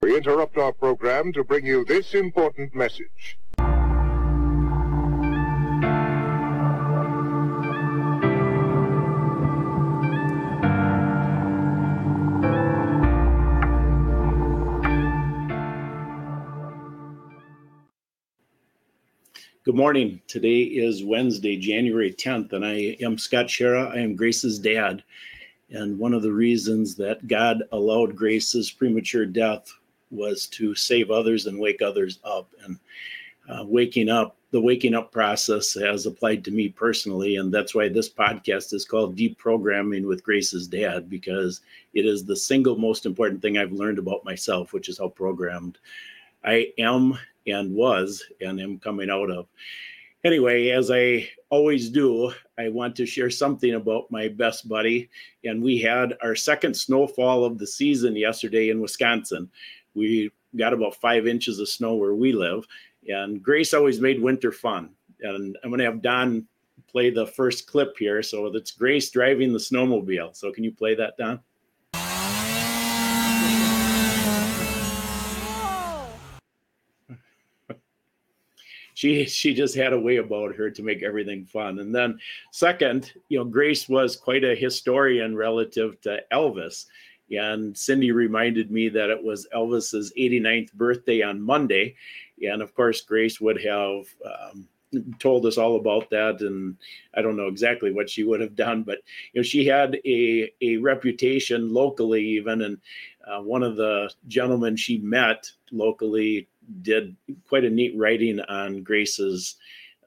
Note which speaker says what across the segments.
Speaker 1: We interrupt our program to bring you this important message.
Speaker 2: Good morning. Today is Wednesday, January 10th, and I am Scott Schara. I am Grace's dad. And one of the reasons that God allowed Grace's premature death was to save others and wake others up. And uh, waking up, the waking up process has applied to me personally. And that's why this podcast is called Deprogramming with Grace's Dad, because it is the single most important thing I've learned about myself, which is how programmed I am and was and am coming out of. Anyway, as I always do, I want to share something about my best buddy. And we had our second snowfall of the season yesterday in Wisconsin. We got about five inches of snow where we live. And Grace always made winter fun. And I'm going to have Don play the first clip here. So that's Grace driving the snowmobile. So can you play that, Don? she she just had a way about her to make everything fun. And then second, you know, Grace was quite a historian relative to Elvis. And Cindy reminded me that it was Elvis's 89th birthday on Monday. And of course, Grace would have um, told us all about that. And I don't know exactly what she would have done, but you know, she had a, a reputation locally, even. And uh, one of the gentlemen she met locally did quite a neat writing on Grace's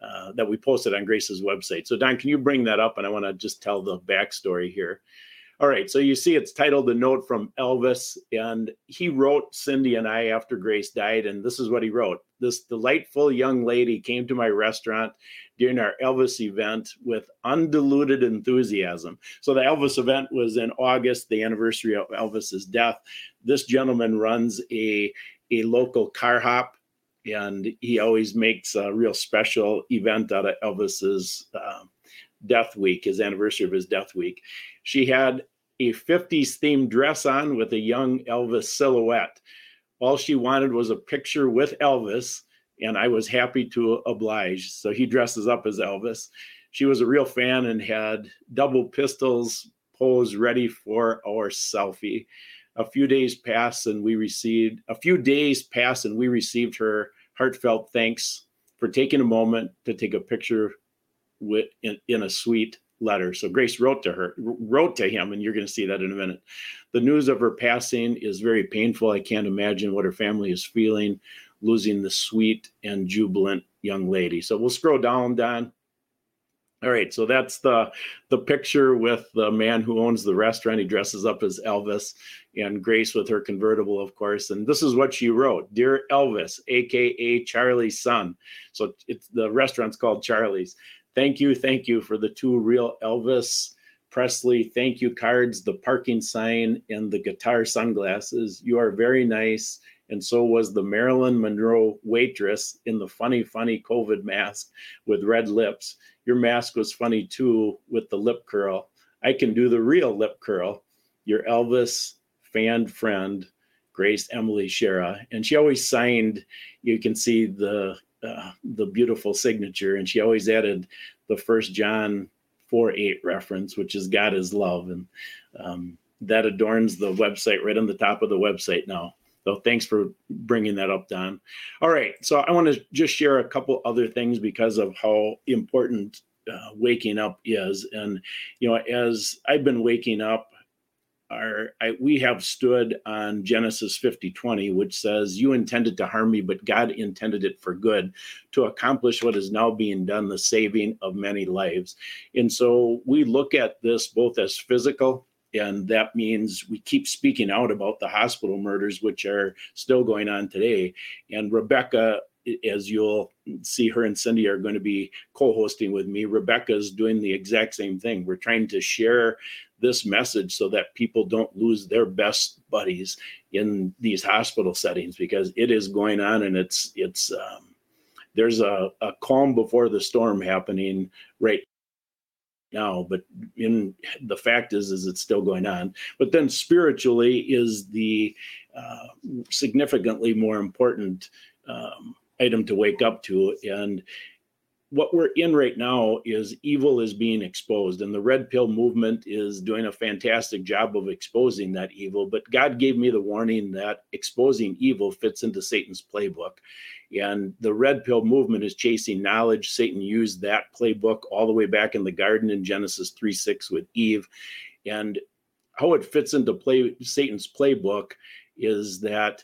Speaker 2: uh, that we posted on Grace's website. So Don, can you bring that up? And I want to just tell the backstory here. All right, so you see it's titled The Note from Elvis," and he wrote Cindy and I after Grace died, and this is what he wrote: "This delightful young lady came to my restaurant during our Elvis event with undiluted enthusiasm. So the Elvis event was in August, the anniversary of Elvis's death. This gentleman runs a a local car hop, and he always makes a real special event out of Elvis's uh, death week, his anniversary of his death week. She had a 50s themed dress on with a young Elvis silhouette. All she wanted was a picture with Elvis, and I was happy to oblige. So he dresses up as Elvis. She was a real fan and had double pistols posed ready for our selfie a few days passed and we received a few days passed and we received her heartfelt thanks for taking a moment to take a picture with in, in a sweet letter. So Grace wrote to her, wrote to him, and you're going to see that in a minute. The news of her passing is very painful. I can't imagine what her family is feeling, losing the sweet and jubilant young lady. So we'll scroll down, Don. All right, so that's the the picture with the man who owns the restaurant. He dresses up as Elvis, and Grace with her convertible, of course. And this is what she wrote: "Dear Elvis, aka Charlie's son." So it's the restaurant's called Charlie's. Thank you, thank you for the two real Elvis Presley thank you cards, the parking sign, and the guitar sunglasses. You are very nice and so was the Marilyn Monroe waitress in the funny, funny COVID mask with red lips. Your mask was funny too with the lip curl. I can do the real lip curl. Your Elvis fan friend, Grace Emily Schara, and she always signed. You can see the uh, the beautiful signature, and she always added the First John four eight reference, which is God is love, and um, that adorns the website right on the top of the website now. So thanks for bringing that up, Don. All right, so I want to just share a couple other things because of how important uh, waking up is, and you know, as I've been waking up, our I, we have stood on Genesis 50:20, which says, "You intended to harm me, but God intended it for good, to accomplish what is now being done, the saving of many lives." And so we look at this both as physical and that means we keep speaking out about the hospital murders which are still going on today. And rebecca as you'll see her and cindy are going to be co-hosting with me. Rebecca is doing the exact same thing. We're trying to share this message so that people don't lose their best buddies in these hospital settings because it is going on and it's it's um, there's a, a calm before the storm happening right now, but in the fact is, is it's still going on. But then spiritually is the uh, significantly more important um, item to wake up to. And what we're in right now is evil is being exposed and the red pill movement is doing a fantastic job of exposing that evil but god gave me the warning that exposing evil fits into satan's playbook. And the red pill movement is chasing knowledge. Satan used that playbook all the way back in the garden in genesis 3 6 with eve. And how it fits into play satan's playbook is that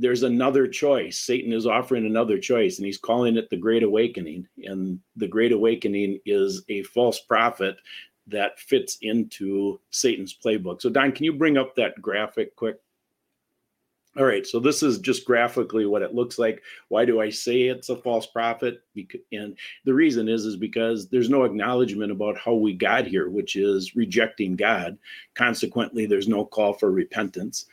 Speaker 2: there's another choice. Satan is offering another choice, and he's calling it the Great Awakening. And the Great Awakening is a false prophet that fits into Satan's playbook. So, Don, can you bring up that graphic quick? All right, so this is just graphically what it looks like. Why do I say it's a false prophet? And the reason is is because there's no acknowledgement about how we got here, which is rejecting God. Consequently, there's no call for repentance.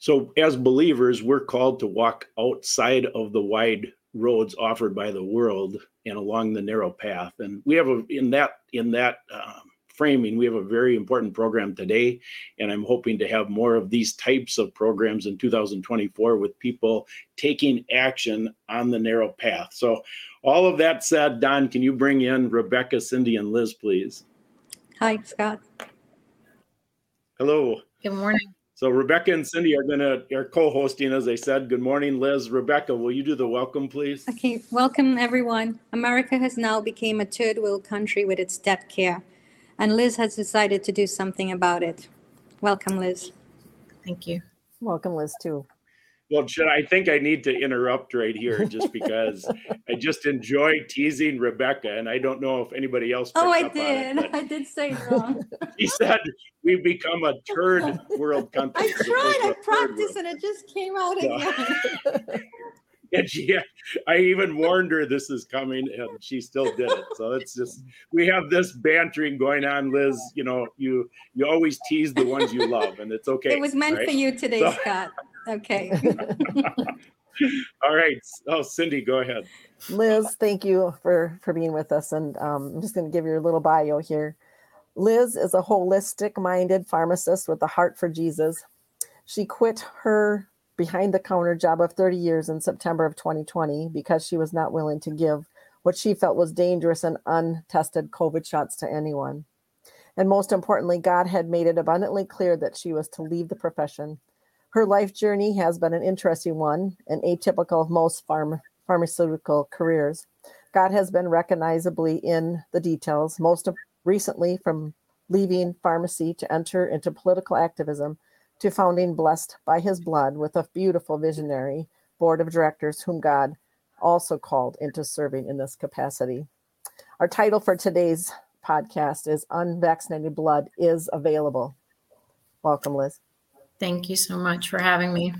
Speaker 2: So, as believers, we're called to walk outside of the wide roads offered by the world and along the narrow path. And we have a in that in that um, framing, we have a very important program today, and I'm hoping to have more of these types of programs in 2024 with people taking action on the narrow path. So, all of that said, Don, can you bring in Rebecca, Cindy, and Liz, please?
Speaker 3: Hi, Scott.
Speaker 2: Hello.
Speaker 3: Good morning.
Speaker 2: So Rebecca and Cindy are gonna are co-hosting, as I said. Good morning, Liz. Rebecca, will you do the welcome, please?
Speaker 3: Okay, welcome everyone. America has now become a third world country with its debt care, and Liz has decided to do something about it. Welcome, Liz.
Speaker 4: Thank you.
Speaker 5: Welcome, Liz, too.
Speaker 2: Well, should I think I need to interrupt right here just because I just enjoy teasing Rebecca, and I don't know if anybody else.
Speaker 3: Oh, I did. It, I did say wrong.
Speaker 2: he said we've become a third world country.
Speaker 3: I tried. I practiced, and it just came out again.
Speaker 2: and she, I even warned her this is coming, and she still did it. So it's just we have this bantering going on, Liz. You know, you you always tease the ones you love, and it's okay.
Speaker 3: It was meant right? for you today, so, Scott. Okay.
Speaker 2: All right. Oh, Cindy, go ahead.
Speaker 5: Liz, thank you for for being with us, and um, I'm just going to give you a little bio here. Liz is a holistic-minded pharmacist with a heart for Jesus. She quit her behind-the-counter job of 30 years in September of 2020 because she was not willing to give what she felt was dangerous and untested COVID shots to anyone. And most importantly, God had made it abundantly clear that she was to leave the profession her life journey has been an interesting one and atypical of most pharma, pharmaceutical careers. God has been recognizably in the details, most of, recently from leaving pharmacy to enter into political activism to founding Blessed by His Blood with a beautiful visionary board of directors whom God also called into serving in this capacity. Our title for today's podcast is Unvaccinated Blood is Available. Welcome, Liz.
Speaker 4: Thank you so much for having me.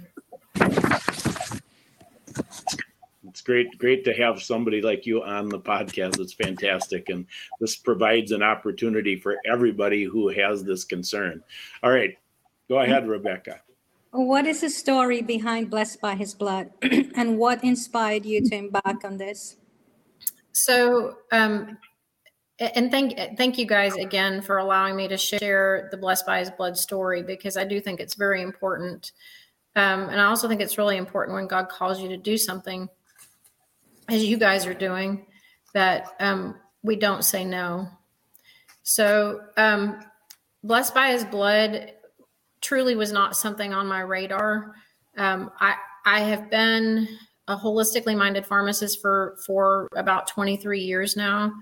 Speaker 2: It's great, great to have somebody like you on the podcast. It's fantastic. And this provides an opportunity for everybody who has this concern. All right, go ahead, Rebecca.
Speaker 3: What is the story behind Blessed by His Blood and what inspired you to embark on this?
Speaker 4: So, um, and thank thank you guys again for allowing me to share the blessed by his blood story because i do think it's very important. Um, and i also think it's really important when god calls you to do something as you guys are doing that um, we don't say no. So um, blessed by his blood truly was not something on my radar. Um, i i have been a holistically minded pharmacist for for about 23 years now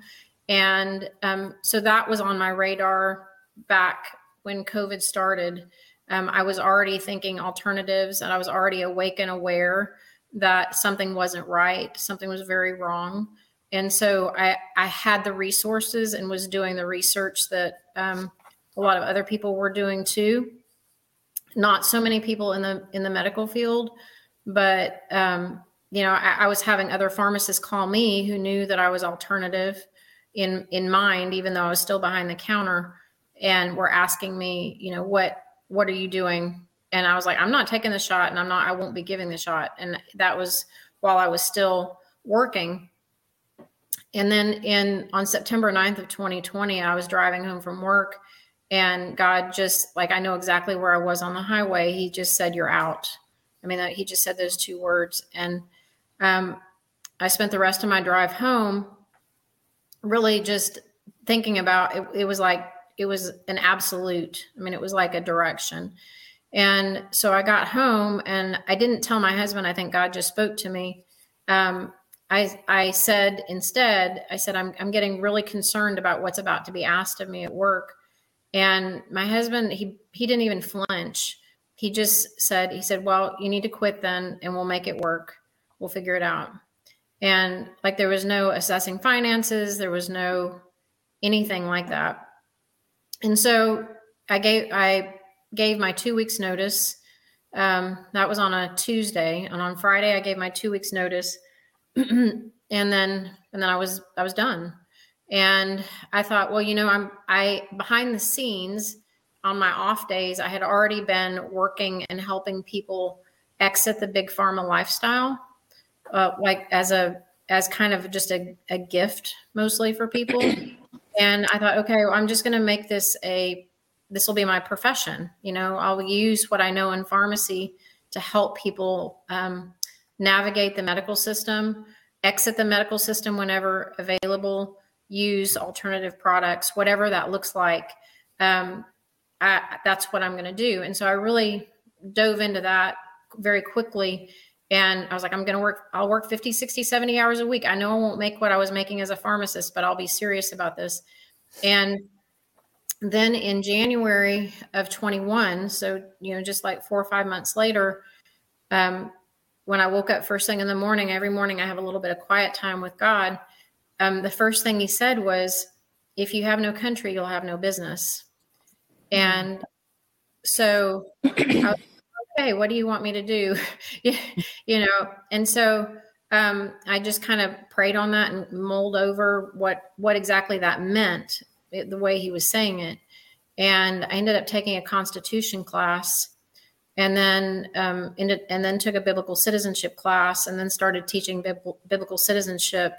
Speaker 4: and um, so that was on my radar back when COVID started. Um, I was already thinking alternatives and I was already awake and aware that something wasn't right, something was very wrong. And so I, I had the resources and was doing the research that um, a lot of other people were doing too. Not so many people in the in the medical field, but um, you know, I, I was having other pharmacists call me who knew that I was alternative in in mind, even though I was still behind the counter, and were asking me, you know, what what are you doing? And I was like, I'm not taking the shot, and I'm not. I won't be giving the shot. And that was while I was still working. and then in on September 9th of 2020, I was driving home from work and God just like I know exactly where I was on the highway. He just said, You're out. I mean, he just said those two words. And um, I spent the rest of my drive home really just thinking about it. It was like, it was an absolute. I mean, it was like a direction. And so I got home and I didn't tell my husband, I think God just spoke to me. Um, I, I said instead, I said, I'm, I'm getting really concerned about what's about to be asked of me at work. And my husband, he, he didn't even flinch. He just said, he said, well, you need to quit then and we'll make it work. We'll figure it out. And like, there was no assessing finances. There was no anything like that. And so I gave, I gave my two weeks notice. Um, that was on a Tuesday and on Friday I gave my two weeks notice and then and then I was I was done. And I thought, well, you know, I'm I behind the scenes on my off days, I had already been working and helping people exit the big pharma lifestyle, uh, like as a as kind of just a, a gift mostly for people. and I thought, okay, well, I'm just going to make this a this will be my profession. You know, I'll use what I know in pharmacy to help people um, navigate the medical system, exit the medical system whenever available, use alternative products, whatever that looks like. Um, I, that's what I'm going to do. And so I really dove into that very quickly. And I was like, I'm going to work, I'll work 50, 60, 70 hours a week. I know I won't make what I was making as a pharmacist, but I'll be serious about this. And then in January of 21, so, you know, just like four or five months later, um, when I woke up first thing in the morning, every morning I have a little bit of quiet time with God. Um, the first thing he said was, if you have no country, you'll have no business. And so, was, okay, what do you want me to do? you know, and so um, I just kind of prayed on that and mulled over what what exactly that meant, the way he was saying it. And I ended up taking a constitution class and then um, ended, and then took a biblical citizenship class and then started teaching biblical, biblical citizenship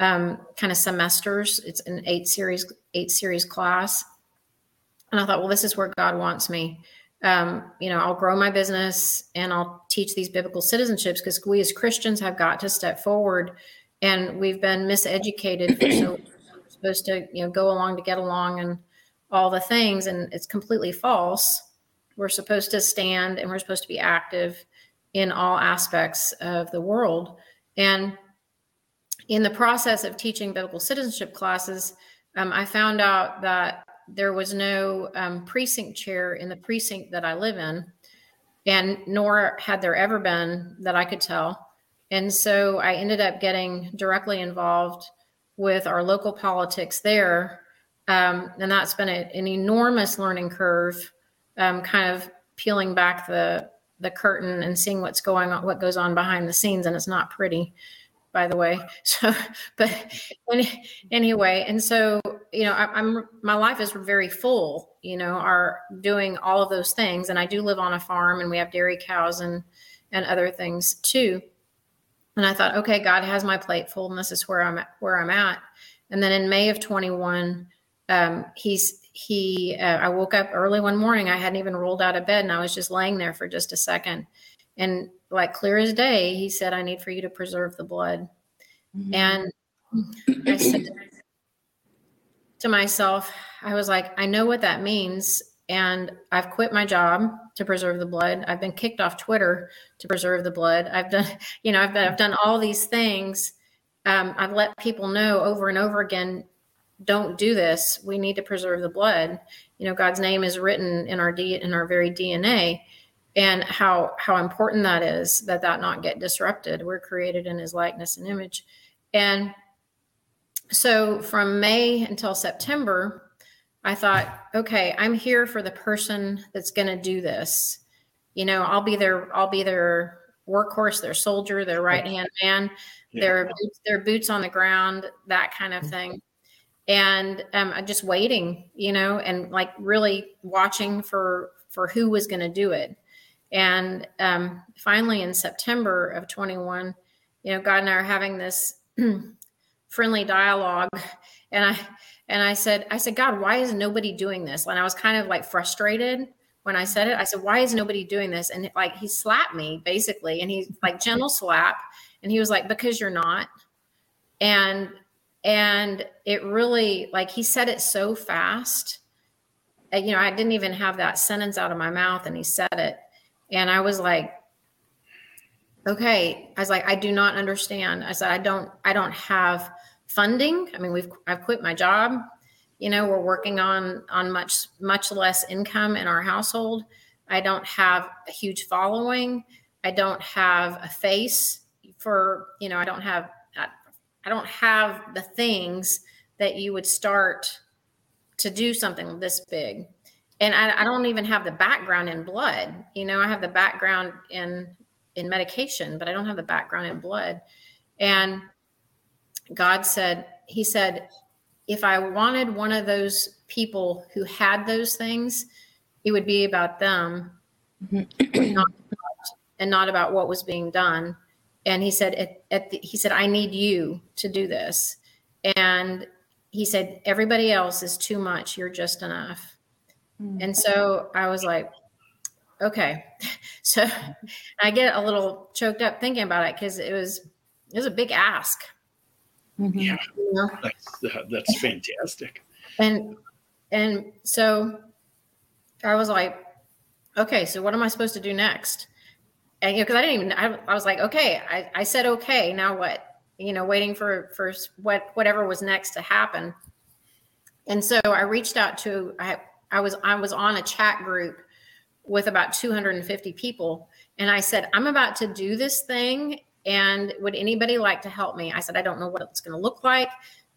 Speaker 4: um, kind of semesters it's an eight series eight series class and i thought well this is where god wants me um, you know i'll grow my business and i'll teach these biblical citizenships because we as christians have got to step forward and we've been miseducated so we're supposed to you know go along to get along and all the things and it's completely false we're supposed to stand and we're supposed to be active in all aspects of the world. And in the process of teaching biblical citizenship classes, um, I found out that there was no um, precinct chair in the precinct that I live in, and nor had there ever been that I could tell. And so I ended up getting directly involved with our local politics there. Um, and that's been a, an enormous learning curve um, kind of peeling back the the curtain and seeing what's going on, what goes on behind the scenes, and it's not pretty, by the way. So, but anyway, and so you know, I, am my life is very full. You know, are doing all of those things, and I do live on a farm, and we have dairy cows and and other things too. And I thought, okay, God has my plate full, and this is where I'm at, where I'm at. And then in May of 21, um, he's he uh, i woke up early one morning i hadn't even rolled out of bed and i was just laying there for just a second and like clear as day he said i need for you to preserve the blood mm-hmm. and i said to myself i was like i know what that means and i've quit my job to preserve the blood i've been kicked off twitter to preserve the blood i've done you know i've, I've done all these things um, i've let people know over and over again don't do this. We need to preserve the blood. You know, God's name is written in our D in our very DNA, and how how important that is that that not get disrupted. We're created in His likeness and image, and so from May until September, I thought, okay, I'm here for the person that's going to do this. You know, I'll be their I'll be their workhorse, their soldier, their right hand man, yeah. their their boots on the ground, that kind of thing and um, just waiting, you know, and like really watching for for who was going to do it. And um, finally, in September of 21, you know, God and I are having this friendly dialogue. And i and i said i said god why is nobody doing this? And i was kind of like frustrated when i said it. I said why is nobody doing this? And like he slapped me basically and he's like gentle slap. And he was like because you're not. And and it really like he said it so fast. You know i didn't even have that sentence out of my mouth and he said it and i was like okay. I was like i do not understand. I said i don't i don't have funding. I mean we've i've quit my job. You know we're working on on much much less income in our household. I don't have a huge following. I don't have a face for you know i don't have I don't have the things that you would start to do something this big. And I, I, don't even have the background in blood. You know, I have the background in in medication, but I don't have the background in blood. And God said, He said, if I wanted one of those people who had those things, it would be about them mm-hmm. not, and not about what was being done and he said at, at the, he said i need you to do this and he said everybody else is too much you're just enough. And so i was like okay so i get a little choked up thinking about it because it was it was a big ask
Speaker 2: mm-hmm. yeah you know? that's, uh, that's fantastic
Speaker 4: and and so i was like okay so what am i supposed to do next and, you know, because I didn't even, I, I, was like, okay, I, I said okay. Now what? You know, waiting for for what whatever was next to happen. And so I reached out to I I was I was on a chat group with about 250 people, and I said, I'm about to do this thing, and would anybody like to help me? I said, I don't know what it's going to look like,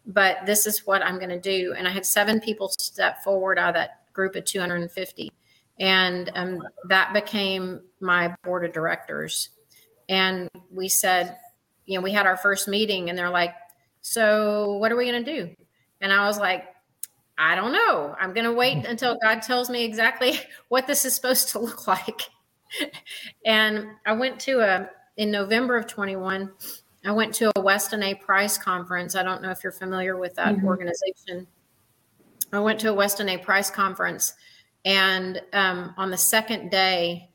Speaker 4: but this is what I'm going to do. And I had seven people step forward out of that group of 250 and um, that became my board of directors. And we said, you know, we had our first meeting, and they're like, "So, what are we going to do?" And I was like, "I don't know. I'm going to wait until God tells me exactly what this is supposed to look like." and I went to a in November of 21. I went to a Weston A. Price conference. I don't know if you're familiar with that mm-hmm. organization. I went to a Weston A. Price conference and um, on the second day,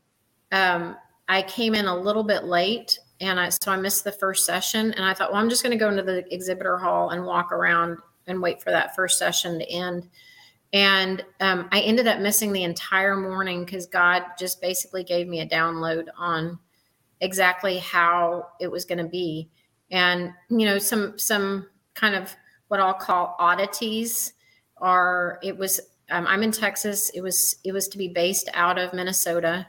Speaker 4: um, I came in a little bit late, and I so I missed the first session. And I thought, well, I'm just going to go into the exhibitor hall and walk around and wait for that first session to end. And um, I ended up missing the entire morning because God just basically gave me a download on exactly how it was going to be, and you know, some some kind of what I'll call oddities are. It was um, I'm in Texas. It was it was to be based out of Minnesota.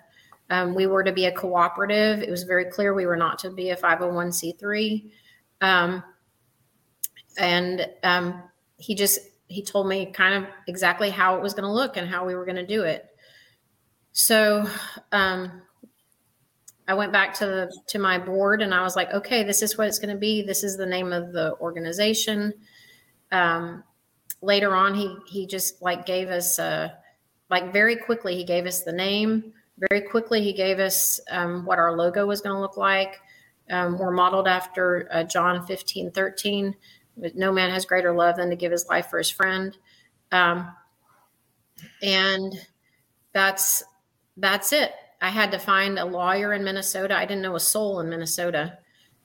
Speaker 4: Um, we were to be a cooperative. It was very clear we were not to be a 501c3. Um, and um, he just he told me kind of exactly how it was going to look and how we were going to do it. So um, I went back to the to my board and I was like, okay, this is what it's going to be. This is the name of the organization. Um, later on he he just like gave us like very quickly he gave us the name very quickly he gave us um, what our logo was going to look like um, we're modeled after uh, john 15 13 no man has greater love than to give his life for his friend. Um, and that's that's it. I had to find a lawyer in minnesota. I didn't know a soul in minnesota.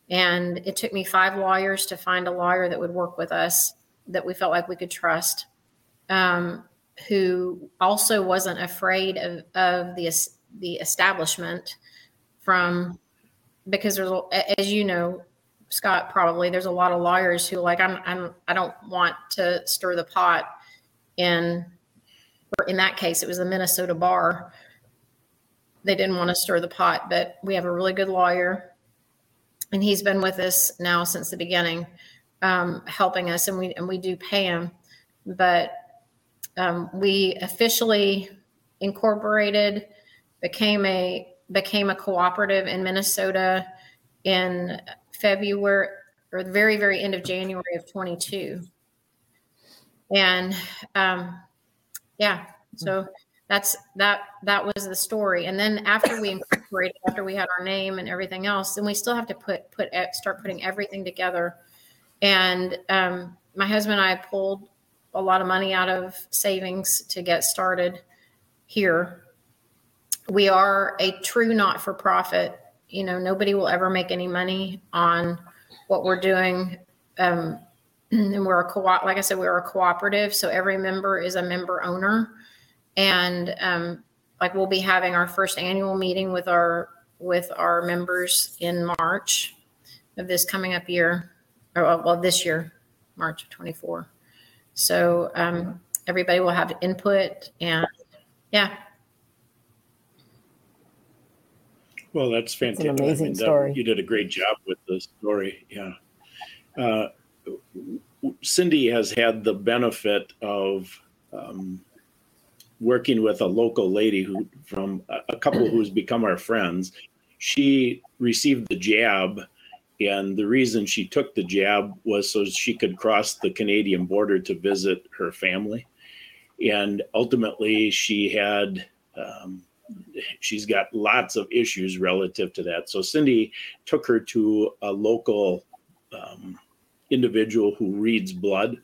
Speaker 4: And it took me five lawyers to find a lawyer that would work with us that we felt like we could trust, um, who also wasn't afraid of, of the the establishment from because there's as you know Scott probably there's a lot of lawyers who like I'm I'm I don't want to stir the pot in or in that case it was the Minnesota bar they didn't want to stir the pot but we have a really good lawyer and he's been with us now since the beginning um, helping us, and we and we do pay him. But um, we officially incorporated, became a became a cooperative in Minnesota in February or the very very end of January of 22. And um, yeah, so that's that that was the story. And then after we incorporated, after we had our name and everything else, then we still have to put put start putting everything together And um, my husband and I pulled a lot of money out of savings to get started here. We are a true not for profit. You know, nobody will ever make any money on what we're doing. Um, and we're a co like I said, we're a cooperative. So every member is a member owner. And um, like we'll be having our first annual meeting with our with our members in March of this coming up year, or well, this year, March of 24. So um, everybody will have input and yeah.
Speaker 2: Well, that's fantastic.
Speaker 5: It's an amazing
Speaker 2: I mean, that-
Speaker 5: story.
Speaker 2: You did a great job with the story. Yeah. Uh, Cindy has had the benefit of um, working with a local lady who, from a, a couple who's become our friends. She received the jab, and the reason she took the jab was so she could cross the Canadian border to visit her family. And ultimately, she had um, she's got lots of issues relative to that. So Cindy took her to a local um, individual who reads blood,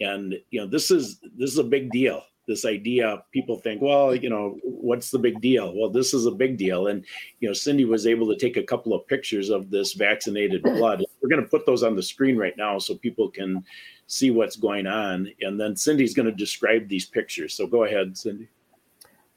Speaker 2: and you know this is this is a big deal. This idea, people think, well, you know, what's the big deal? Well, this is a big deal, and you know, Cindy was able to take a couple of pictures of this vaccinated blood. We're going to put those on the screen right now so people can see what's going on, and then Cindy's going to describe these pictures. So go ahead, Cindy.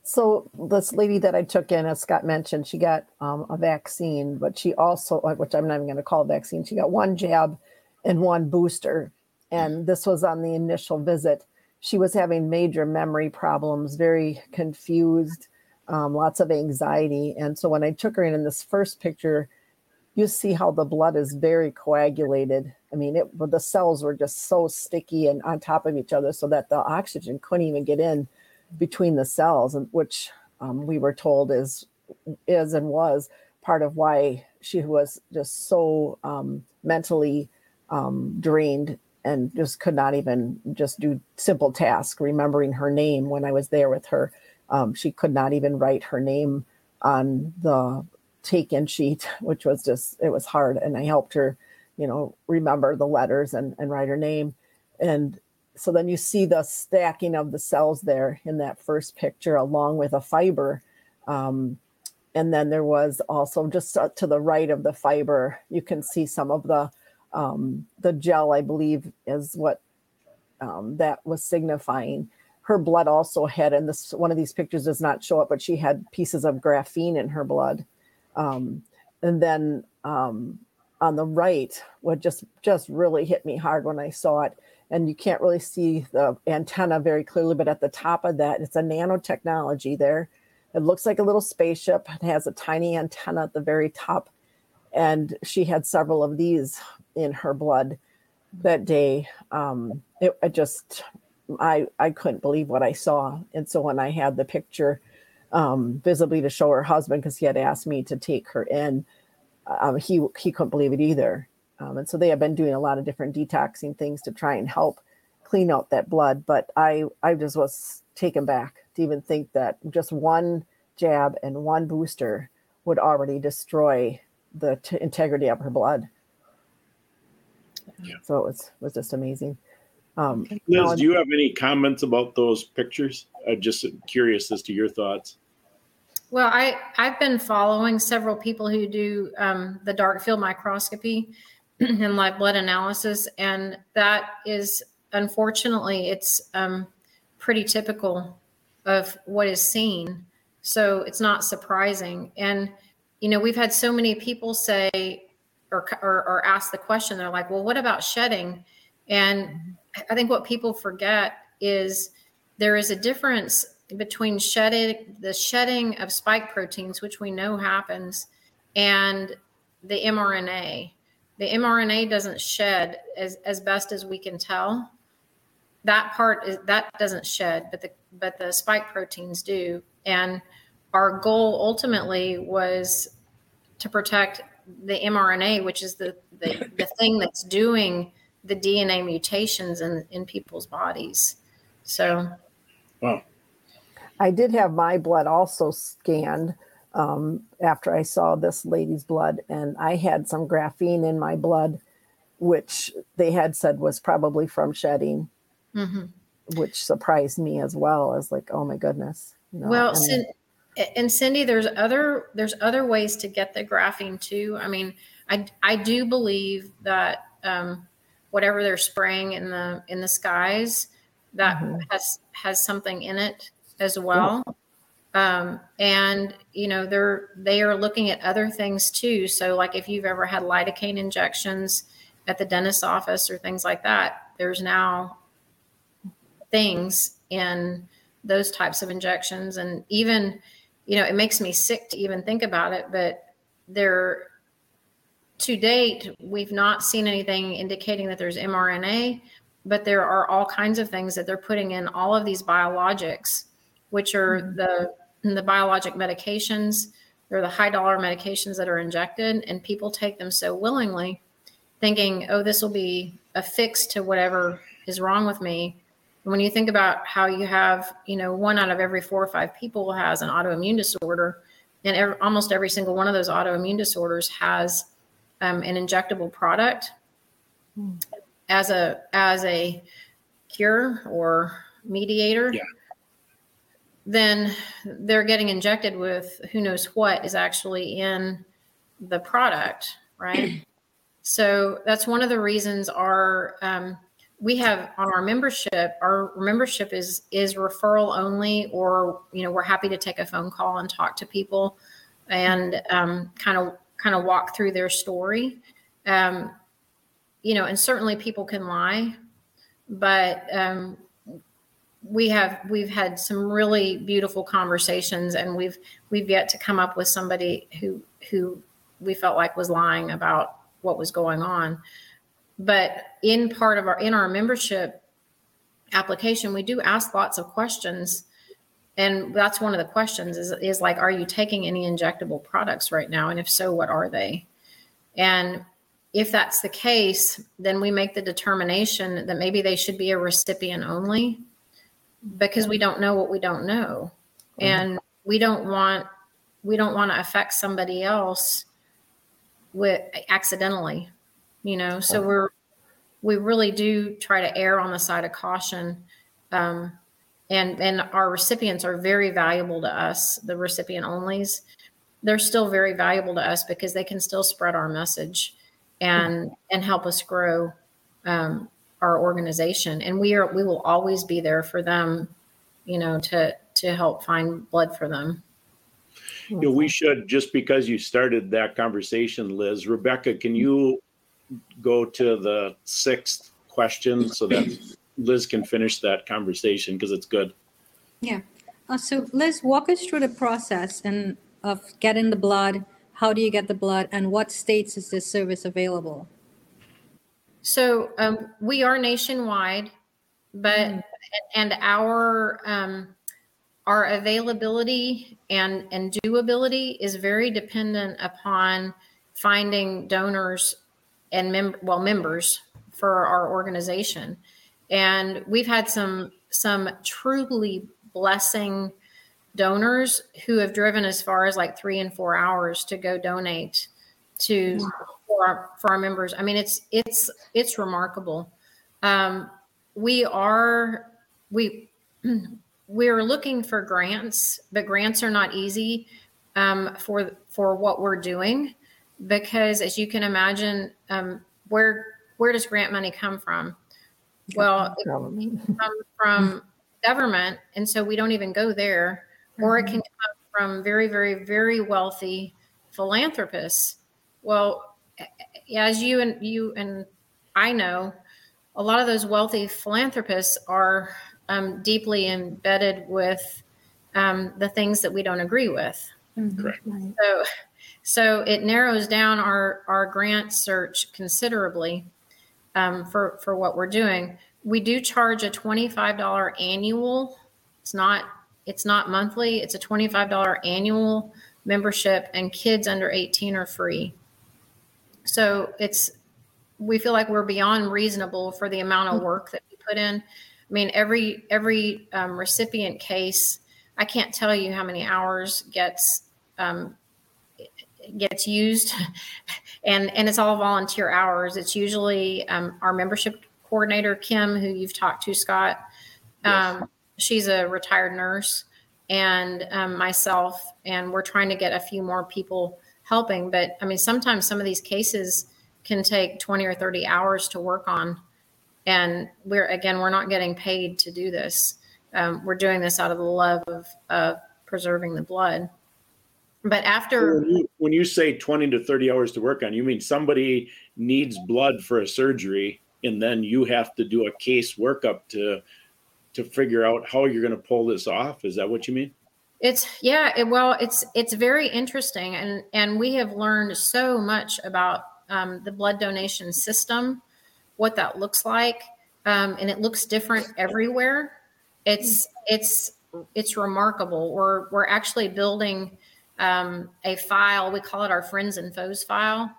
Speaker 5: So this lady that I took in, as Scott mentioned, she got um, a vaccine, but she also, uh, which I'm not even going to call vaccine, she got one jab and one booster. And this was on the initial visit. She was having major memory problems, very confused, um, lots of anxiety. And so when I took her in in this first picture, you see how the blood is very coagulated. I mean, it the cells were just so sticky and on top of each other, so that the oxygen couldn't even get in between the cells, and which um, we were told is is and was part of why she was just so um, mentally um, drained and just could not even just do simple tasks, remembering her name when I was there with her. Um, she could not even write her name on the take-in sheet, which was just it was hard. And I helped her, you know, remember the letters and, and write her name. And so then you see the stacking of the cells there in that first picture, along with a fiber. Um, and then there was also just uh, to the right of the fiber, you can see some of the um, the gel, I believe, is what um, that was signifying. Her blood also had, and this one of these pictures does not show up but she had pieces of graphene in her blood. Um, and then um, on the right, what just just really hit me hard when I saw it. And you can't really see the antenna very clearly, but at the top of that, it's a nanotechnology there. It looks like a little spaceship. It has a tiny antenna at the very top. And she had several of these in her blood that day. Um, it, I just, I, I couldn't believe what I saw. And so when I had the picture um, visibly to show her husband, because he had asked me to take her in, um, he he couldn't believe it either. Um, and so they have been doing a lot of different detoxing things to try and help clean out that blood. But I I just was taken back to even think that just one jab and one booster would already destroy the t- integrity of her blood.
Speaker 2: Yeah.
Speaker 5: So it was was just amazing. Um,
Speaker 2: Liz,
Speaker 5: now-
Speaker 2: do you have any comments about those pictures? I'm just curious as to your thoughts.
Speaker 4: Well, I I've been following several people who do um, the dark field microscopy and live blood analysis, and that is unfortunately it's um, pretty typical of what is seen. So it's not surprising. And you know, we've had so many people say or or, or ask the question. They're like, "Well, what about shedding?" And I think what people forget is there is a difference between shedding the shedding of spike proteins, which we know happens, and the mRNA. The mRNA doesn't shed as, as best as we can tell. That part is that doesn't shed, but the but the spike proteins do. And our goal ultimately was to protect the mRNA, which is the the, the thing that's doing the DNA mutations in, in people's bodies. So
Speaker 2: Wow.
Speaker 5: I did have my blood also scanned um, after I saw this lady's blood, and I had some graphene in my blood. which they had said was probably from shedding,
Speaker 4: hmm
Speaker 5: which surprised me as well as like, oh my goodness. You know,
Speaker 4: Well,
Speaker 5: and-
Speaker 4: and Cindy, there's other there's other ways to get the graphene too. I mean, I I do believe that um, whatever they're spraying in the in the skies that
Speaker 5: Mhm.
Speaker 4: has has something in it as well. Um, and you know they're they are looking at other things too. So like if you've ever had lidocaine injections at the dentist's office or things like that, there's now things in those types of injections and even you know it makes me sick to even think about it but there to date we've not seen anything indicating that there's mrna but there are all kinds of things that they're putting in all of these biologics which are the the biologic medications they're the high dollar medications that are injected and people take them so willingly thinking oh this will be a fix to whatever is wrong with me and when you think about how you have, you know, one out of every four or five people has an autoimmune disorder, and ev- almost every single one of those autoimmune disorders has um, an injectable product as a as a cure or mediator.
Speaker 2: Yeah.
Speaker 4: Then they're getting injected with who knows what is actually in the product, right? so that's one of the reasons our um, we have on our membership our membership is is referral only or you know we're happy to take a phone call and talk to people and um, kind of kind of walk through their story um, you know and certainly people can lie but um, we have we've had some really beautiful conversations and we've we've yet to come up with somebody who who we felt like was lying about what was going on. But in part of our in our membership application we do ask lots of questions and that's one of the questions is, is like are you taking any injectable products right now? And if so what are they? And if that's the case then we make the determination that maybe they should be a recipient only because we don't know what we don't know. And we don't want we don't want to affect somebody else with accidentally you know? So we're we really do try to err on the side of caution um, and and our recipients are very valuable to us the recipient onlys. They're still very valuable to us because they can still spread our message and and help us grow um, our organization and we are we will always be there for them you know to to help find blood for them
Speaker 2: You know, we should, just because you started that conversation, Liz, Rebecca, can you go to the sixth question so that Liz can finish that conversation because it's good.
Speaker 3: Yeah. Uh, so Liz, walk us through the process and of getting the blood. How do you get the blood, and what states is this service available?
Speaker 4: So um, we are nationwide, but and our um, our availability and and doability is very dependent upon finding donors and mem- well members for our organization. And we've had some some truly blessing donors who have driven as far as like three and four hours to go donate to for our, for our members. I mean, it's it's it's remarkable. Um, we are we we're looking for grants, but grants are not easy um, for for what we're doing because, as you can imagine, um, where where does grant money come from? Well, it comes from government, and so we don't even go there, or it can come from very, very, very wealthy philanthropists. Well, as you and you and I know, a lot of those wealthy philanthropists are um, deeply embedded with um, the things that we don't agree with.
Speaker 2: Correct.
Speaker 4: So, so it narrows down our our grant search considerably um, for for what we're doing. We do charge a twenty five dollar annual. It's not it's not monthly. It's a twenty five dollar annual membership, and kids under eighteen are free. So it's we feel like we're beyond reasonable for the amount of work that we put in. I mean, every every um, recipient case, I can't tell you how many hours gets um, gets used and and it's all volunteer hours. It's usually um, our membership coordinator Kim, who you've talked to, Scott. Um, yes. She's a retired nurse, and um, myself, and we're trying to get a few more people helping. But I mean, sometimes some of these cases can take 20 or 30 hours to work on. And we're, again, we're not getting paid to do this. Um, we're doing this out of the love of, of preserving the blood. But after.
Speaker 2: When you, when you say 20 to 30 hours to work on, you mean somebody needs blood for a surgery and then you have to do a case workup to to figure out how you're going to pull this off is that what you mean
Speaker 4: it's yeah it, well it's it's very interesting and and we have learned so much about um, the blood donation system what that looks like um, and it looks different everywhere. It's it's it's remarkable. We're we're actually building um, a file. We call it our friends and foes file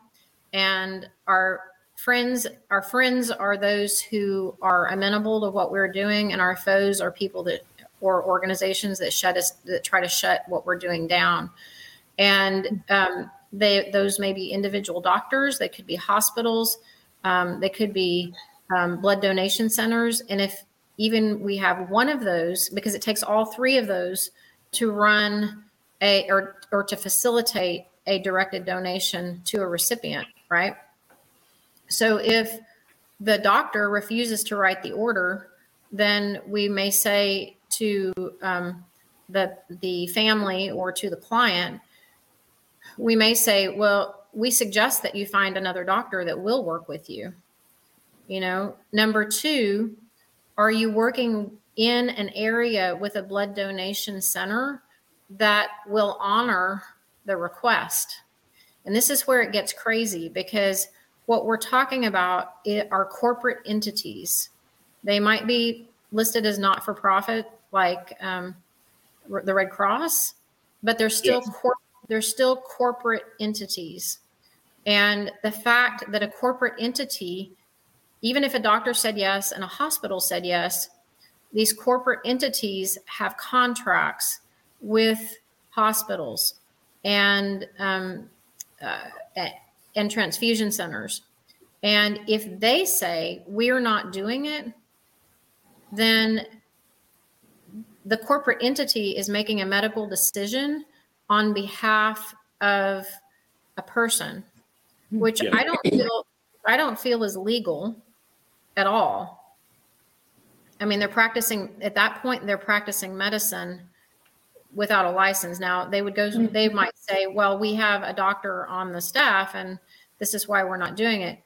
Speaker 4: and our friends our friends are those who are amenable to what we're doing and our foes are people that or organizations that shut us that try to shut what we're doing down. And um, they those may be individual doctors they could be hospitals um, they could be um, blood donation centers. And if even we have one of those because it takes all three of those to run a or or to facilitate a directed donation to a recipient right? So if the doctor refuses to write the order then we may say to um, the the family or to the client, we may say, "Well, we suggest that you find another doctor that will work with you." You know, number two, are you working in an area with a blood donation center that will honor the request? And this is where it gets crazy because what we're talking about are corporate entities. They might be listed as not for profit like um, the Red Cross, but they're still yes. cor- they're still corporate entities. And the fact that a corporate entity, even if a doctor said yes and a hospital said yes, these corporate entities have contracts with hospitals and um, uh, and transfusion centers. And if they say we're not doing it, then the corporate entity is making a medical decision on behalf of a person, which yeah. I don't feel I don't feel is legal at all. I mean, they're practicing at that point. They're practicing medicine without a license. Now they would go. Mm-hmm. They might say, "Well, we have a doctor on the staff, and this is why we're not doing it."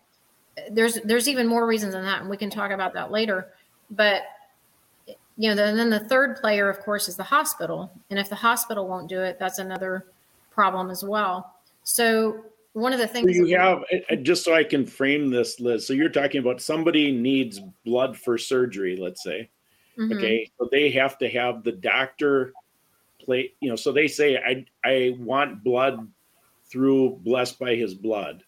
Speaker 4: There's there's even more reasons than that, and we can talk about that later. But you know, and then the third player, of course, is the hospital. And if the hospital won't do it, that's another problem as well. So one of the things
Speaker 2: you have, just so I can frame this, Liz. So you're talking about somebody needs blood for surgery, let's say. Mm-hmm. Okay, so they have to have the doctor play. You know, so they say, "I I want blood through blessed by His blood."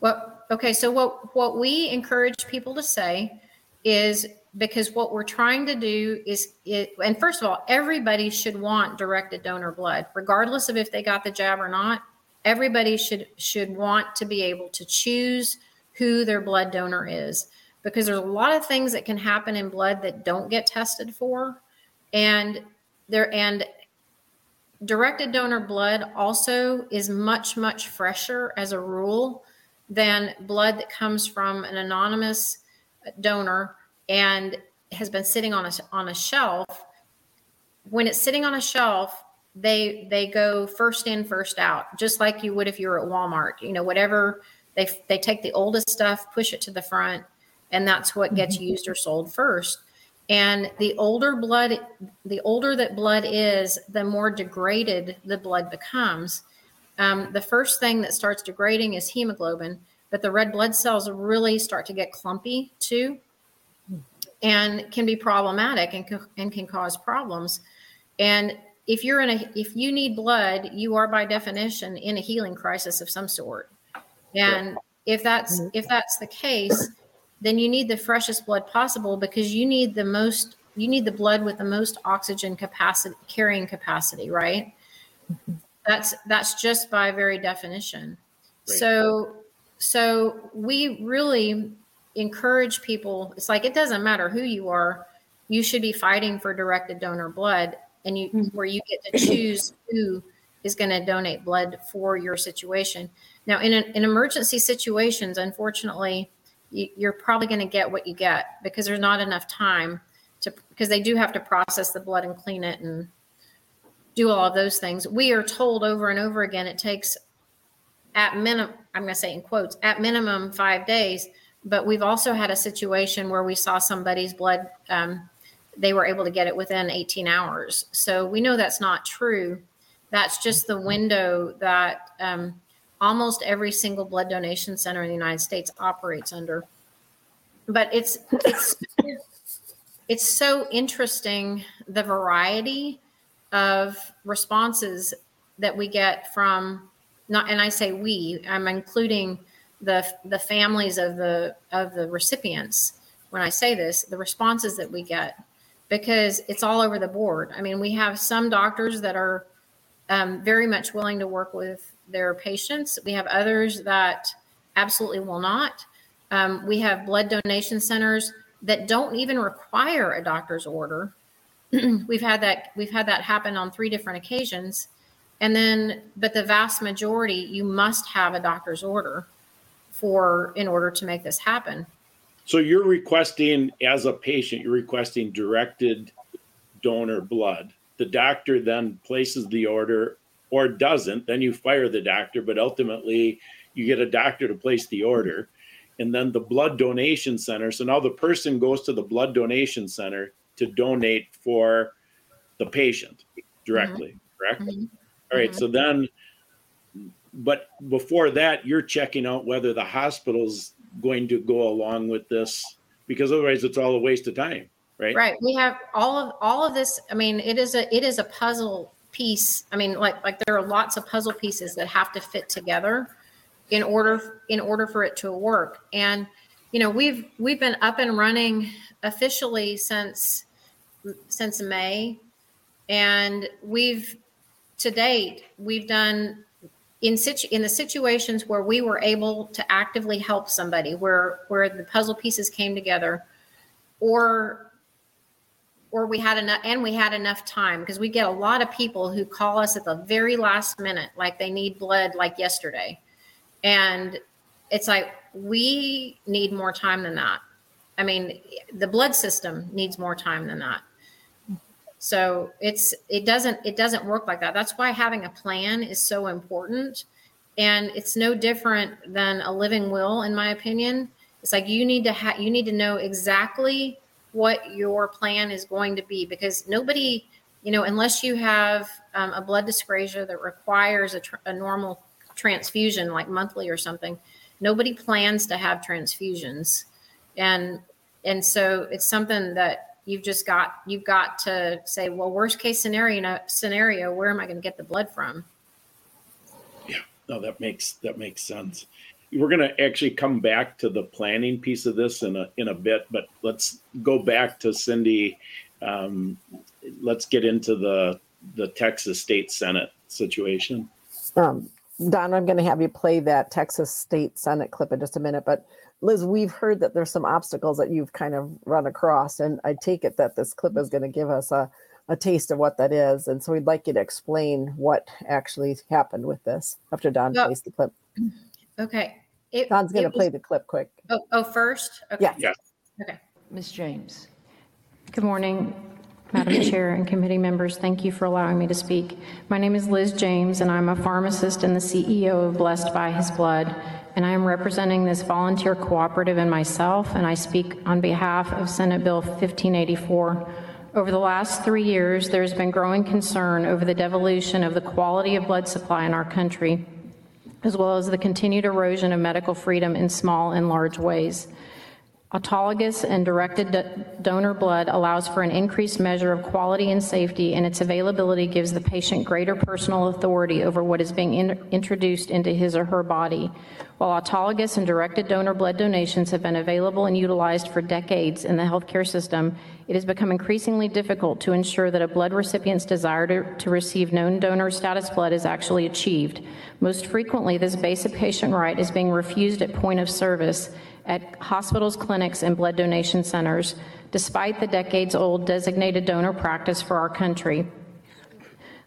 Speaker 4: Well, okay. So what what we encourage people to say is because what we're trying to do is it, and first of all everybody should want directed donor blood regardless of if they got the jab or not. Everybody should should want to be able to choose who their blood donor is because there's a lot of things that can happen in blood that don't get tested for. And there and directed donor blood also is much much fresher as a rule than blood that comes from an anonymous donor and has been sitting on a on a shelf. When it's sitting on a shelf they they go first in first out just like you would if you were at walmart. You know whatever they they take the oldest stuff push it to the front and that's what gets mm-hmm. used or sold first. And the older blood the older that blood is the more degraded the blood becomes. Um, the first thing that starts degrading is hemoglobin but the red blood cells really start to get clumpy too and can be problematic and, and can cause problems. And if you're in a if you need blood, you are by definition in a healing crisis of some sort. And if that's mm-hmm. if that's the case, then you need the freshest blood possible because you need the most you need the blood with the most oxygen capacity carrying capacity, right? Mm-hmm. That's that's just by very definition.
Speaker 2: Right.
Speaker 4: So, so we really encourage people. It's like it doesn't matter who you are, you should be fighting for directed donor blood, and you mm-hmm. where you get to choose who is going to donate blood for your situation. Now, in, an, in emergency situations, unfortunately, you, you're probably going to get what you get because there's not enough time to because they do have to process the blood and clean it and do all of those things. We are told over and over again it takes at minimum, I'm going to say in quotes, at minimum five days. But we've also had a situation where we saw somebody's blood, um, they were able to get it within 18 hours. So we know that's not true. That's just the window that um, almost every single blood donation center in the United States operates under. But it's it's it's so interesting the variety of responses that we get from not and I say we, I'm including the the families of the of the recipients when I say this, the responses that we get because it's all over the board. I mean, we have some doctors that are um, very much willing to work with their patients. We have others that absolutely will not. Um, we have blood donation centers that don't even require a doctor's order. we've had that we've had that happen on three different occasions. And then but the vast majority you must have a doctor's order for in order to make this happen.
Speaker 2: So you're requesting, as a patient, you're requesting directed donor blood. The doctor then places the order or doesn't, then you fire the doctor, but ultimately you get a doctor to place the order. And then the blood donation center. So now the person goes to the blood donation center to donate for the patient directly, correct?
Speaker 4: Mhm.
Speaker 2: All right, so then, but before that, you're checking out whether the hospital's going to go along with this because otherwise it's all a waste of time, right?
Speaker 4: Right. We have all of all of this. I mean, it is a it is a puzzle piece. I mean, like like there are lots of puzzle pieces that have to fit together in order in order for it to work. And you know, we've we've been up and running officially since since May, and we've to date we've done in situ in the situations where we were able to actively help somebody, where where the puzzle pieces came together, or or we had enough and we had enough time because we get a lot of people who call us at the very last minute like they need blood like yesterday. And it's like we need more time than that. I mean the blood system needs more time than that so it's it doesn't it doesn't work like that. That's why having a plan is so important. And it's no different than a living will in my opinion. It's like you need to have you need to know exactly what your plan is going to be because nobody you know unless you have um, a blood dyscrasia that requires a, tr- a normal transfusion like monthly or something nobody plans to have transfusions. And and so it's something that you've just got you've got to say well worst case scenario scenario where am i going to get the blood from Yeah,
Speaker 2: No, that makes that makes sense. We're going to actually come back to the planning piece of this in a in a bit, but let's go back to Cindy. Um, let's get into the the Texas State Senate situation.
Speaker 5: Um, Don, I'm going to have you play that Texas State Senate clip in just a minute. But Liz, we've heard that there's some obstacles that you've kind of run across, and I take it that this clip is going to give us a, a taste of what that is. And so we'd like you to explain what actually happened with this after Don
Speaker 4: Yeah.
Speaker 5: plays the clip.
Speaker 4: okay it,
Speaker 5: Don's going to play the clip quick.
Speaker 4: oh, oh first okay
Speaker 5: Yeah.
Speaker 2: Yeah.
Speaker 4: okay
Speaker 6: Ms. James.
Speaker 7: Good morning, Madam Chair and committee members. Thank you for allowing me to speak. My name is Liz James, and I'm a pharmacist and the CEO of Blessed by His Blood, and I am representing this volunteer cooperative and myself, and I speak on behalf of Senate Bill 1584. Over the last three years, there's been growing concern over the devolution of the quality of blood supply in our country, as well as the continued erosion of medical freedom in small and large ways. Autologous and directed do- donor blood allows for an increased measure of quality and safety, and its availability gives the patient greater personal authority over what is being in- introduced into his or her body. While autologous and directed donor blood donations have been available and utilized for decades in the healthcare system, it has become increasingly difficult to ensure that a blood recipient's desire to, to receive known donor status blood is actually achieved. Most frequently, this basic patient right is being refused at point of service at hospitals, clinics, and blood donation centers, despite the decades old designated donor practice for our country.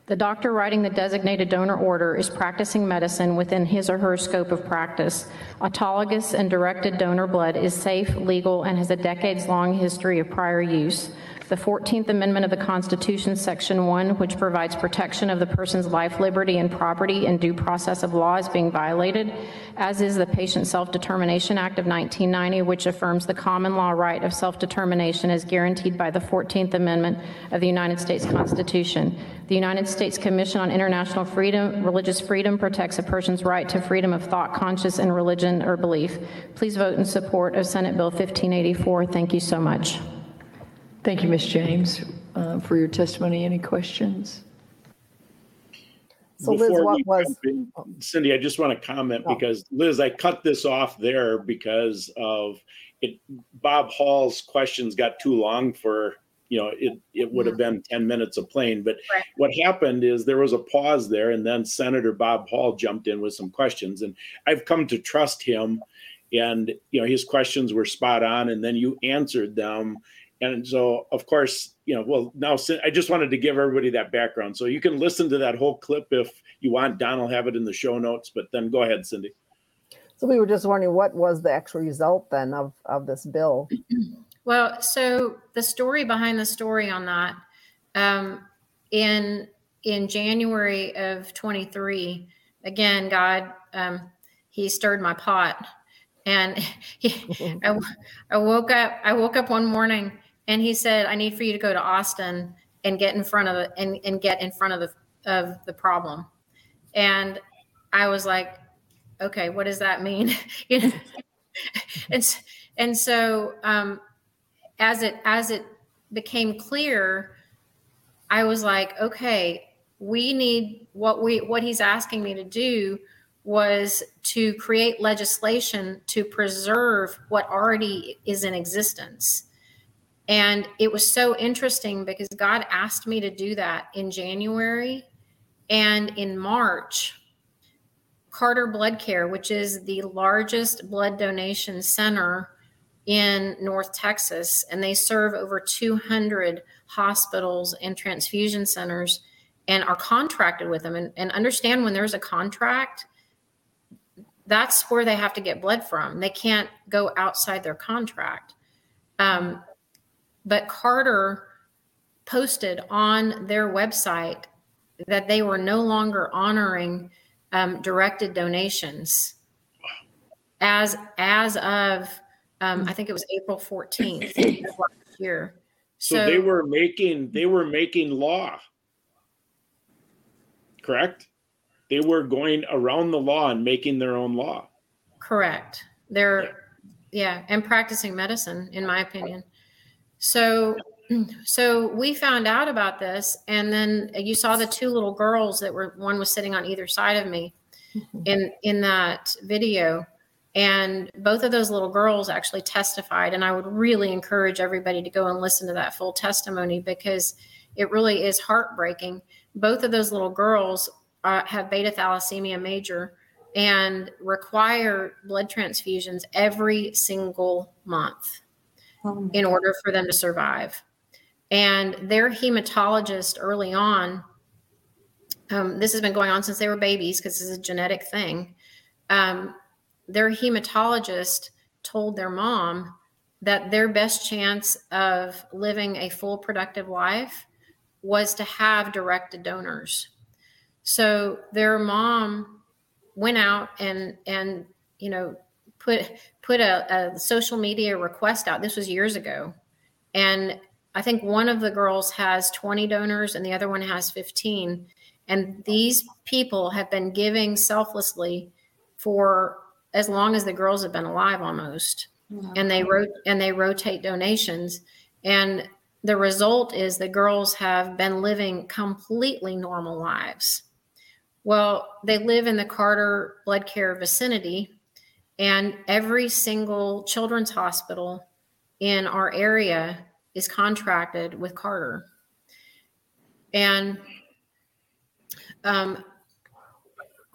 Speaker 7: The doctor writing the designated donor order is practicing medicine within his or her scope of practice. Autologous and directed donor blood is safe, legal, and has a decades long history of prior use. The 14th Amendment of the Constitution, Section 1, which provides protection of the person's life, liberty, and property and due process of law, is being violated, as is the Patient Self Determination Act of 1990, which affirms the common law right of self determination as guaranteed by the 14th Amendment of the United States Constitution. The United States Commission on International Freedom, Religious Freedom protects a person's right to freedom of thought, conscience, and religion or belief. Please vote in support of Senate Bill 1584. Thank you so much.
Speaker 6: Thank you, Ms. James, uh, for your testimony. Any questions?
Speaker 5: So Liz,
Speaker 2: Before
Speaker 5: what
Speaker 2: we
Speaker 5: was,
Speaker 2: jump in, Cindy, I just want to comment
Speaker 5: Oh.
Speaker 2: because Liz, I cut this off there because of it. Bob Hall's questions got too long for, you know, it, it would have been 10 minutes of playing. But
Speaker 4: Right.
Speaker 2: what happened is there was a pause there and then Senator Bob Hall jumped in with some questions and I've come to trust him and, you know, his questions were spot on and then you answered them. And so, of course, you know, well, now I just wanted to give everybody that background. So you can listen to that whole clip if you want. Don will have it in the show notes, but then go ahead, Cindy.
Speaker 5: so we were just wondering what was the actual result then of, of this bill?
Speaker 4: Well, so the story behind the story on that, um, in in January of 23, again, God, um, He stirred my pot, and he, I, I woke up. I woke up one morning, and He said, "I need for you to go to Austin and get in front of the and, and get in front of the of the problem," and I was like, "Okay, what does that mean?" you know, and and so. Um, as it as it became clear i was like okay we need what we what he's asking me to do was to create legislation to preserve what already is in existence and it was so interesting because god asked me to do that in january and in march carter blood care which is the largest blood donation center in North Texas, and they serve over 200 hospitals and transfusion centers and are contracted with them. And, and understand when there's a contract, that's where they have to get blood from. They can't go outside their contract. Um, but Carter posted on their website that they were no longer honoring um, directed donations as as of um, I think it was April 14th last year.
Speaker 2: So, they were making they were making law. Correct? They were going around the law and making their own law.
Speaker 4: correct. They're yeah, and practicing medicine, in my opinion. So so we found out about this, and then you saw the two little girls that were one was sitting on either side of me in in that video and both of those little girls actually testified and i would really encourage everybody to go and listen to that full testimony because it really is heartbreaking. Both of those little girls uh, have beta thalassemia major and require blood transfusions every single month
Speaker 3: Oh
Speaker 4: in order for them to survive. And their hematologist early on, um, this has been going on since they were babies because this is a genetic thing. Um, their hematologist told their mom that their best chance of living a full productive life was to have directed donors. So their mom went out and and you know put put a, a social media request out. This was years ago, and I think one of the girls has 20 donors and the other one has 15. And these people have been giving selflessly for as long as the girls have been alive almost. and they wrote and they rotate donations and the result is the girls have been living completely normal lives well they live in the carter blood care vicinity and every single children's hospital in our area is contracted with carter and um,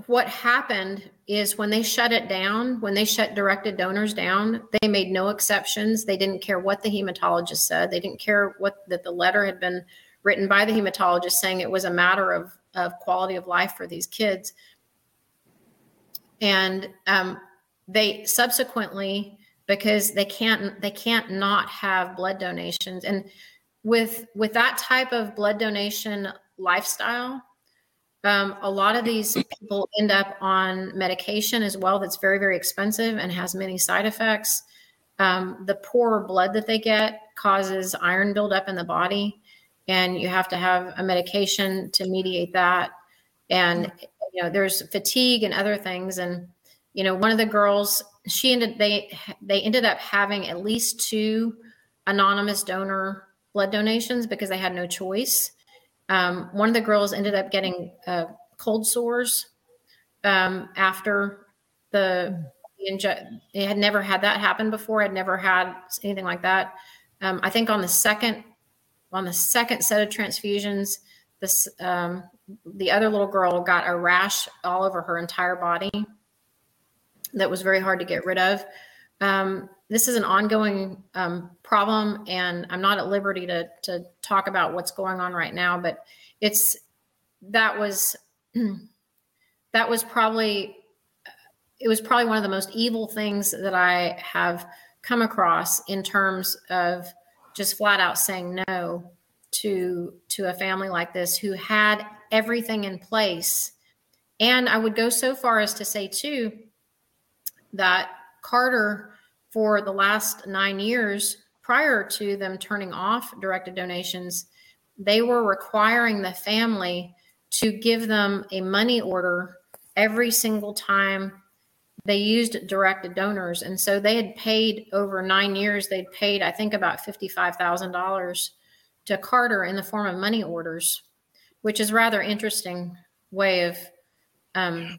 Speaker 4: what happened is when they shut it down, when they shut directed donors down, they made no exceptions. They didn't care what the hematologist said. They didn't care what that the letter had been written by the hematologist saying it was a matter of, of quality of life for these kids. And um, they subsequently, because they can't they can't not have blood donations. And with with that type of blood donation lifestyle, um, a lot of these people end up on medication as well that's very, very expensive and has many side effects. Um, the poor blood that they get causes iron buildup in the body, and you have to have a medication to mediate that. And you know, there's fatigue and other things. And you know, one of the girls, she ended they they ended up having at least two anonymous donor blood donations because they had no choice um, one of the girls ended up getting uh, cold sores um, after the inject. It had never had that happen before. Had never had anything like that. Um, I think on the second on the second set of transfusions, this um, the other little girl got a rash all over her entire body that was very hard to get rid of. Um, this is an ongoing um, problem, and I'm not at liberty to to talk about what's going on right now. But it's that was that was probably it was probably one of the most evil things that I have come across in terms of just flat out saying no to to a family like this who had everything in place. And I would go so far as to say too that Carter for the last nine years prior to them turning off directed donations, they were requiring the family to give them a money order every single time they used directed donors. And so they had paid over nine years, they'd paid, I think, about $55,000 to Carter in the form of money orders, which is rather interesting way of um,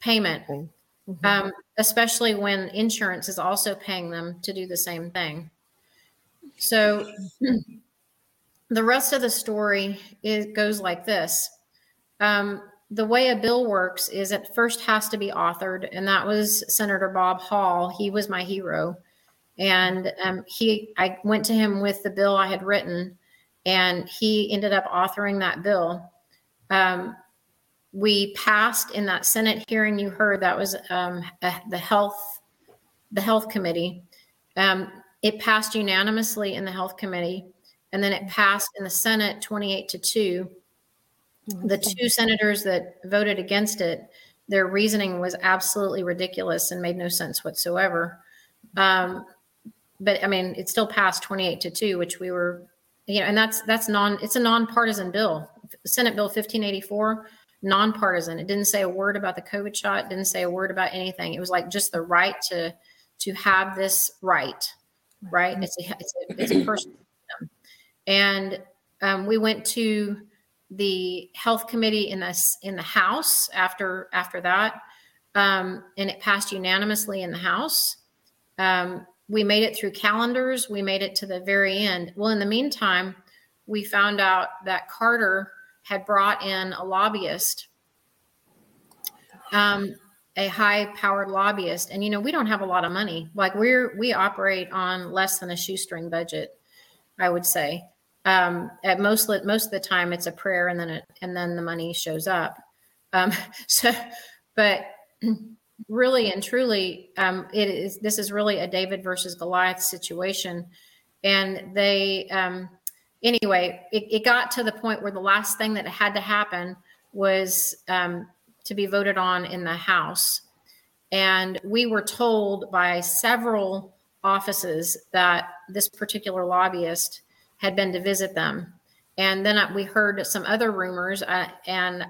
Speaker 4: payment. Mm-hmm. Um, especially when insurance is also paying them to do the same thing. So the rest of the story it goes like this. Um, the way a bill works is it first has to be authored, and that was Senator Bob Hall. He was my hero, and um, he I went to him with the bill I had written, and he ended up authoring that bill. Um, we passed in that Senate hearing you heard that was um, the health the health committee. Um, it passed unanimously in the health committee, and then it passed in the Senate 28 to two. The two senators that voted against it, their reasoning was absolutely ridiculous and made no sense whatsoever. Um, but I mean, it still passed 28 to two, which we were, you know, and that's that's non. It's a nonpartisan bill. Senate Bill 1584 nonpartisan. It didn't say a word about the COVID shot. Didn't say a word about anything. It was like just the right to to have this right, right? It's a it's a, it's a personal freedom. And um, we went to the health committee in the in the House after after that, um, and it passed unanimously in the House. Um, we made it through calendars. We made it to the very end. Well, in the meantime, we found out that Carter had brought in a lobbyist, um, a high powered lobbyist. And, you know, we don't have a lot of money. Like we're, we operate on less than a shoestring budget, I would say. Um, at most, most of the time it's a prayer and then it, and then the money shows up. Um, so, but really and truly, um, it is, this is really a David versus Goliath situation. And they, um, anyway, it, it, got to the point where the last thing that had to happen was um, to be voted on in the House. And we were told by several offices that this particular lobbyist had been to visit them. And then we heard some other rumors, uh, and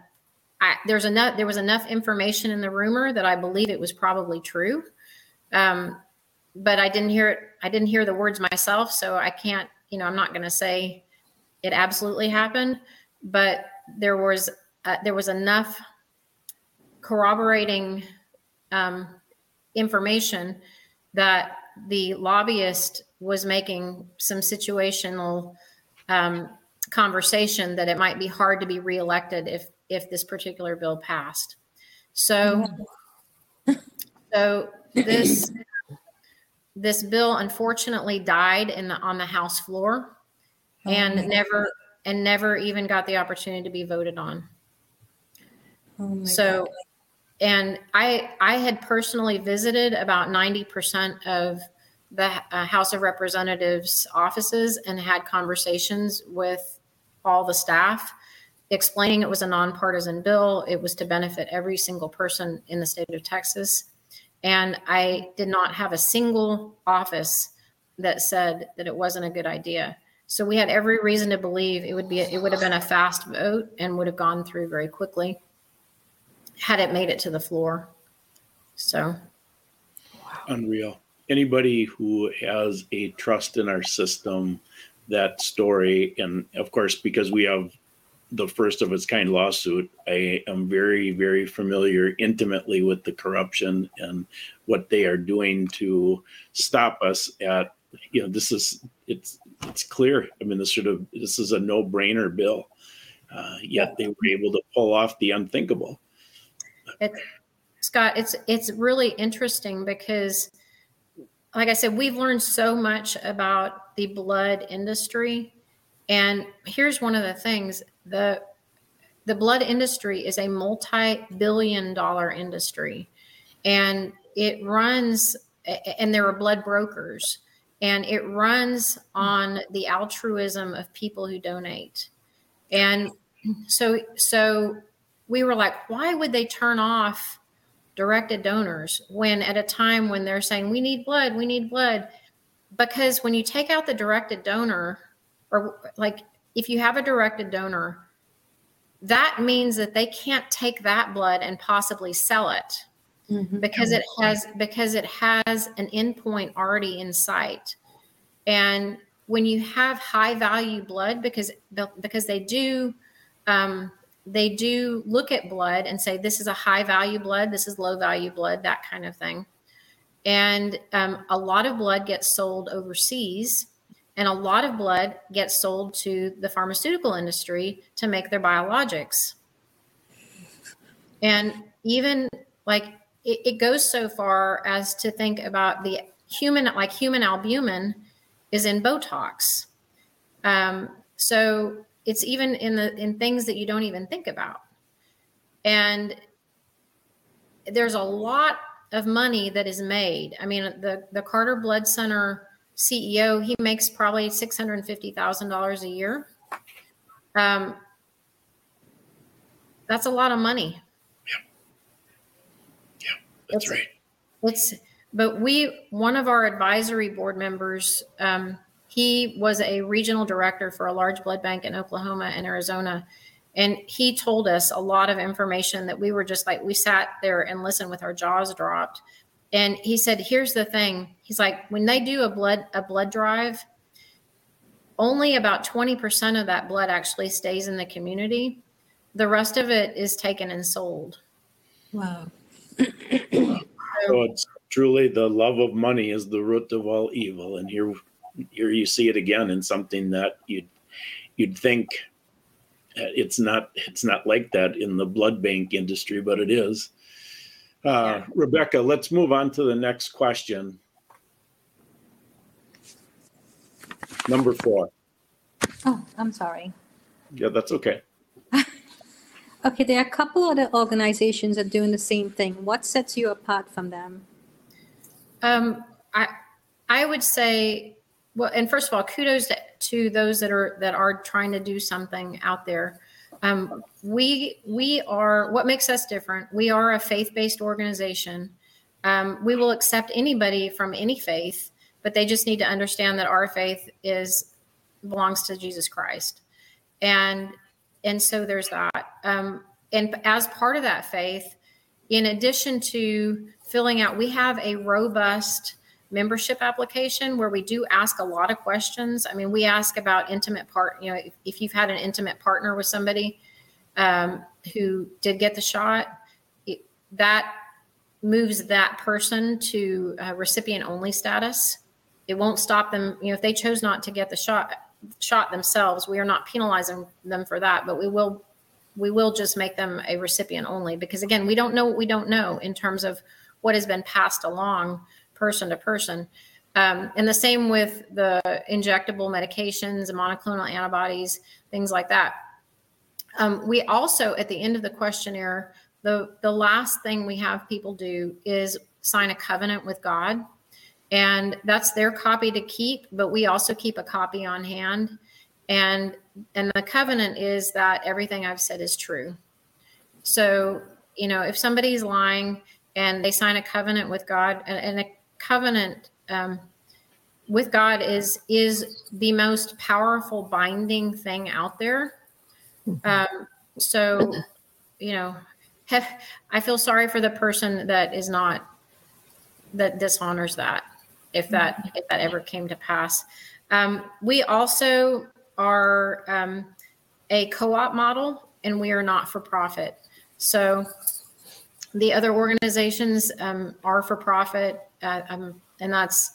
Speaker 4: I, there's enough. There was enough information in the rumor that I believe it was probably true. Um, but I didn't hear it. I didn't hear the words myself, so I can't. You know, I'm not going to say it absolutely happened, but there was uh, there was enough corroborating um, information that the lobbyist was making some situational um, conversation that it might be hard to be reelected if if this particular bill passed. So, so this this bill unfortunately died in the on the House floor, and
Speaker 3: Oh my
Speaker 4: never and never even got the opportunity to be voted on.
Speaker 3: Oh
Speaker 4: So,
Speaker 3: God.
Speaker 4: and I I had personally visited about ninety percent of the uh, House of Representatives offices and had conversations with all the staff, explaining it was a nonpartisan bill. It was to benefit every single person in the state of Texas, and I did not have a single office that said that it wasn't a good idea. So we had every reason to believe it would be it would have been a fast vote and would have gone through very quickly had it made it to the floor. So,
Speaker 2: Unreal. Anybody who has a trust in our system, that story, and of course, because we have the first of its kind lawsuit, I am very, very familiar intimately with the corruption and what they are doing to stop us at, you know, this is, it's, it's clear. I mean, this sort of, this is a no brainer bill. Uh, yet they were able to pull off the unthinkable.
Speaker 4: it, Scott, it's it's really interesting because, like I said, we've learned so much about the blood industry, and here's one of the things the the blood industry is a multi-billion dollar industry. And it runs and there are blood brokers and it runs on the altruism of people who donate. And so so we were like why would they turn off directed donors when at a time when they're saying we need blood we need blood because when you take out the directed donor or like if you have a directed donor that means that they can't take that blood and possibly sell it
Speaker 3: Mhm.
Speaker 4: because it has because it has an endpoint already in sight. And when you have high value blood because because they do um, they do look at blood and say this is a high value blood. This is low value blood that kind of thing. And um, a lot of blood gets sold overseas and a lot of blood gets sold to the pharmaceutical industry to make their biologics. And even like it, it goes so far as to think about the human like human albumin is in botox. Um, so it's even in the in things that you don't even think about. And there's a lot of money that is made. I mean the the carter blood center ceo he makes probably $650000 a year um, that's a lot of money Yeah, yeah,
Speaker 2: That's
Speaker 4: It's-
Speaker 2: right.
Speaker 4: It's, but we, one of our advisory board members, um, he was a regional director for a large blood bank in Oklahoma and Arizona. And he told us a lot of information that we were just like, we sat there and listened with our jaws dropped. And he said, here's the thing. He's like, when they do a blood, a blood drive, only about 20% of that blood actually stays in the community. The rest of it is taken and sold.
Speaker 3: Wow.
Speaker 2: So it's truly the love of money is the root of all evil, and here, here you see it again in something that you'd you'd think uh, it's not it's not like that in the blood bank industry, but it is. Uh, Rebecca, let's move on to the next question. Number four.
Speaker 3: Oh, I'm sorry.
Speaker 2: Yeah, that's okay.
Speaker 3: Okay, there are a couple other organizations that are doing the same thing. What sets you apart from them?
Speaker 4: Um, I I would say, well, and first of all, kudos to, to those that are that are trying to do something out there. Um, we we are what makes us different. We are a faith based organization. Um, we will accept anybody from any faith, but they just need to understand that our faith is belongs to Jesus Christ, and and so there's that. Um, and as part of that faith, in addition to filling out, we have a robust membership application where we do ask a lot of questions. I mean, we ask about intimate part, you know, if, if you've had an intimate partner with somebody um, who did get the shot, it, that moves that person to recipient only status. It won't stop them, you know, if they chose not to get the shot shot themselves, we are not penalizing them for that, but we will we will just make them a recipient only because again, we don't know what we don't know in terms of what has been passed along person to person. Um, and the same with the injectable medications, monoclonal antibodies, things like that. Um, we also, at the end of the questionnaire, the, the last thing we have people do is sign a covenant with God. And that's their copy to keep, but we also keep a copy on hand. And and the covenant is that everything I've said is true. So, you know, if somebody's lying and they sign a covenant with God, and, and a covenant um, with God is is the most powerful binding thing out there. Um, so, you know, I feel sorry for the person that is not that dishonors that if that if that ever came to pass. Um, we also are um, a co-op model, and we are not for profit. So the other organizations um, are for profit, uh, um, and that's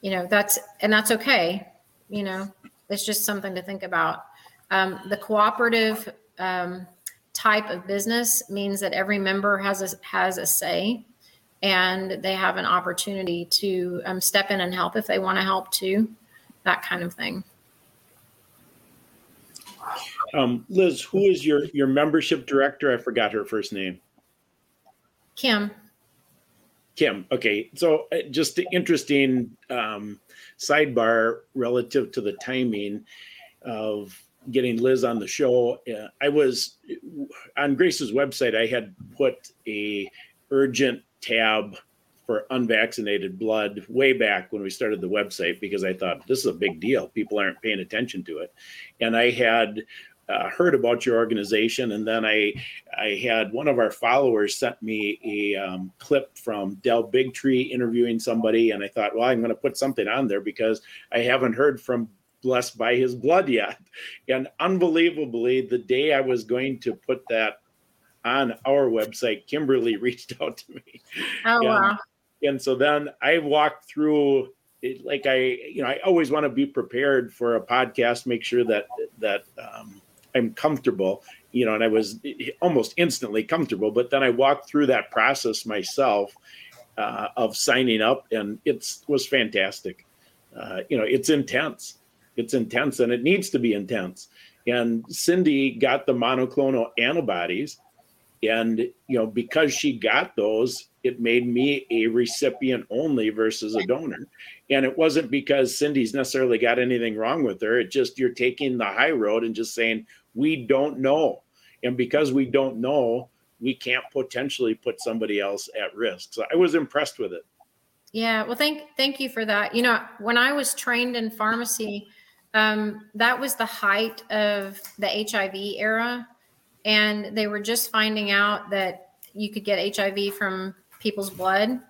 Speaker 4: you know that's and that's okay. You know, it's just something to think about. Um, the cooperative um, type of business means that every member has a, has a say and they have an opportunity to um, step in and help if they want to help too that kind of thing
Speaker 2: um, liz who is your your membership director i forgot her first name
Speaker 4: kim
Speaker 2: kim okay so uh, just interesting um, sidebar relative to the timing of getting Liz on the show. Uh, I was on Grace's website. I had put a urgent tab for unvaccinated blood way back when we started the website because I thought this is a big deal. People aren't paying attention to it, and I had. Uh, heard about your organization, and then I, I had one of our followers sent me a um, clip from Del Bigtree interviewing somebody, and I thought, well, I'm going to put something on there because I haven't heard from blessed by his blood yet. And unbelievably, the day I was going to put that on our website, Kimberly reached out to me.
Speaker 4: Oh,
Speaker 2: and,
Speaker 4: wow.
Speaker 2: And so then I walked through it like I, you know, I always want to be prepared for a podcast, make sure that, that, um, I'm comfortable, you know, and I was almost instantly comfortable. But then I walked through that process myself uh, of signing up, and it was fantastic. Uh, you know, it's intense it's intense and it needs to be intense. And Cindy got the monoclonal antibodies. And, you know, because she got those, it made me a recipient only versus a donor. And it wasn't because Cindy's necessarily got anything wrong with her. It just you're taking the high road and just saying, we don't know. And because we don't know, we can't potentially put somebody else at risk. So I was impressed with it.
Speaker 4: Yeah, well, thank thank you for that. You know, when I was trained in pharmacy, um, that was the height of the HIV era. And they were just finding out that you could get HIV from people's blood.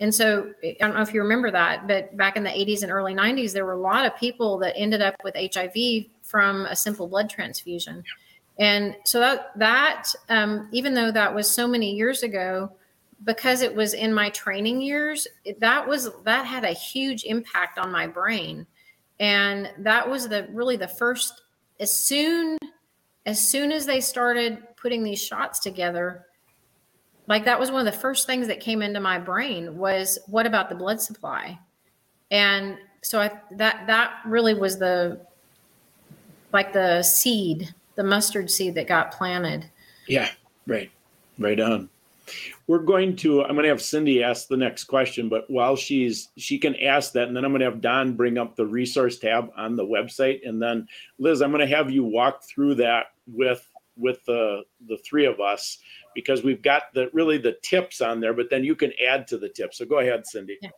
Speaker 4: And so I don't know if you remember that, but back in the 80s and early 90s, there were a lot of people that ended up with HIV from a simple blood transfusion. And so that, that um, even though that was so many years ago, because it was in my training years, that was that had a huge impact on my brain and that was the really the first as soon as soon as they started putting these shots together like that was one of the first things that came into my brain was what about the blood supply and so i that that really was the like the seed the mustard seed that got planted.
Speaker 2: Yeah right right on. We're going to i'm going to have cindy ask the next question but while she's she can ask that and then i'm going to have don bring up the resource tab on the website and then liz i'm going to have you walk through that with with the the three of us because we've got the really the tips on there but then you can add to the tips. So go ahead cindy.
Speaker 4: Yeah.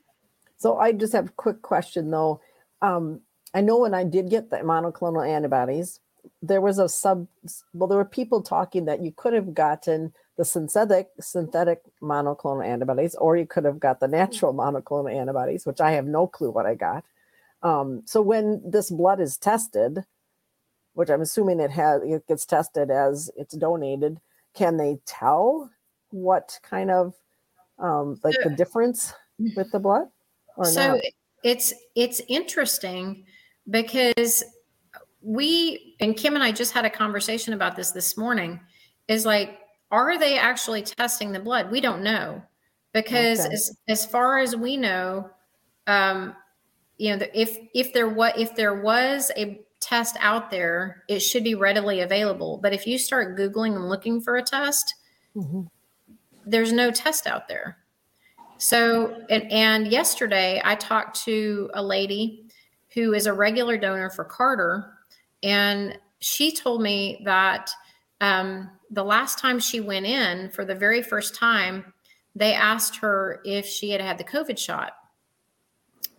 Speaker 5: so i just have a quick question though. Um, i know when i did get the monoclonal antibodies there was a sub well there were people talking that you could have gotten the synthetic synthetic monoclonal antibodies, or you could have got the natural monoclonal antibodies, which I have no clue what I got. Um, so when this blood is tested, which I'm assuming it has, it gets tested as it's donated. Can they tell what kind of um, like the difference with the blood? Or
Speaker 4: so
Speaker 5: not?
Speaker 4: it's it's interesting because we and Kim and I just had a conversation about this this morning. Is like, are they actually testing the blood? We don't know because
Speaker 5: Okay.
Speaker 4: as as far as we know, um, you know, if if there was if there was a test out there, it should be readily available. But if you start googling and looking for a test,
Speaker 5: Mhm.
Speaker 4: there's no test out there. So, and, and yesterday I talked to a lady who is a regular donor for Carter, and she told me that um, the last time she went in for the very first time, they asked her if she had had the COVID shot.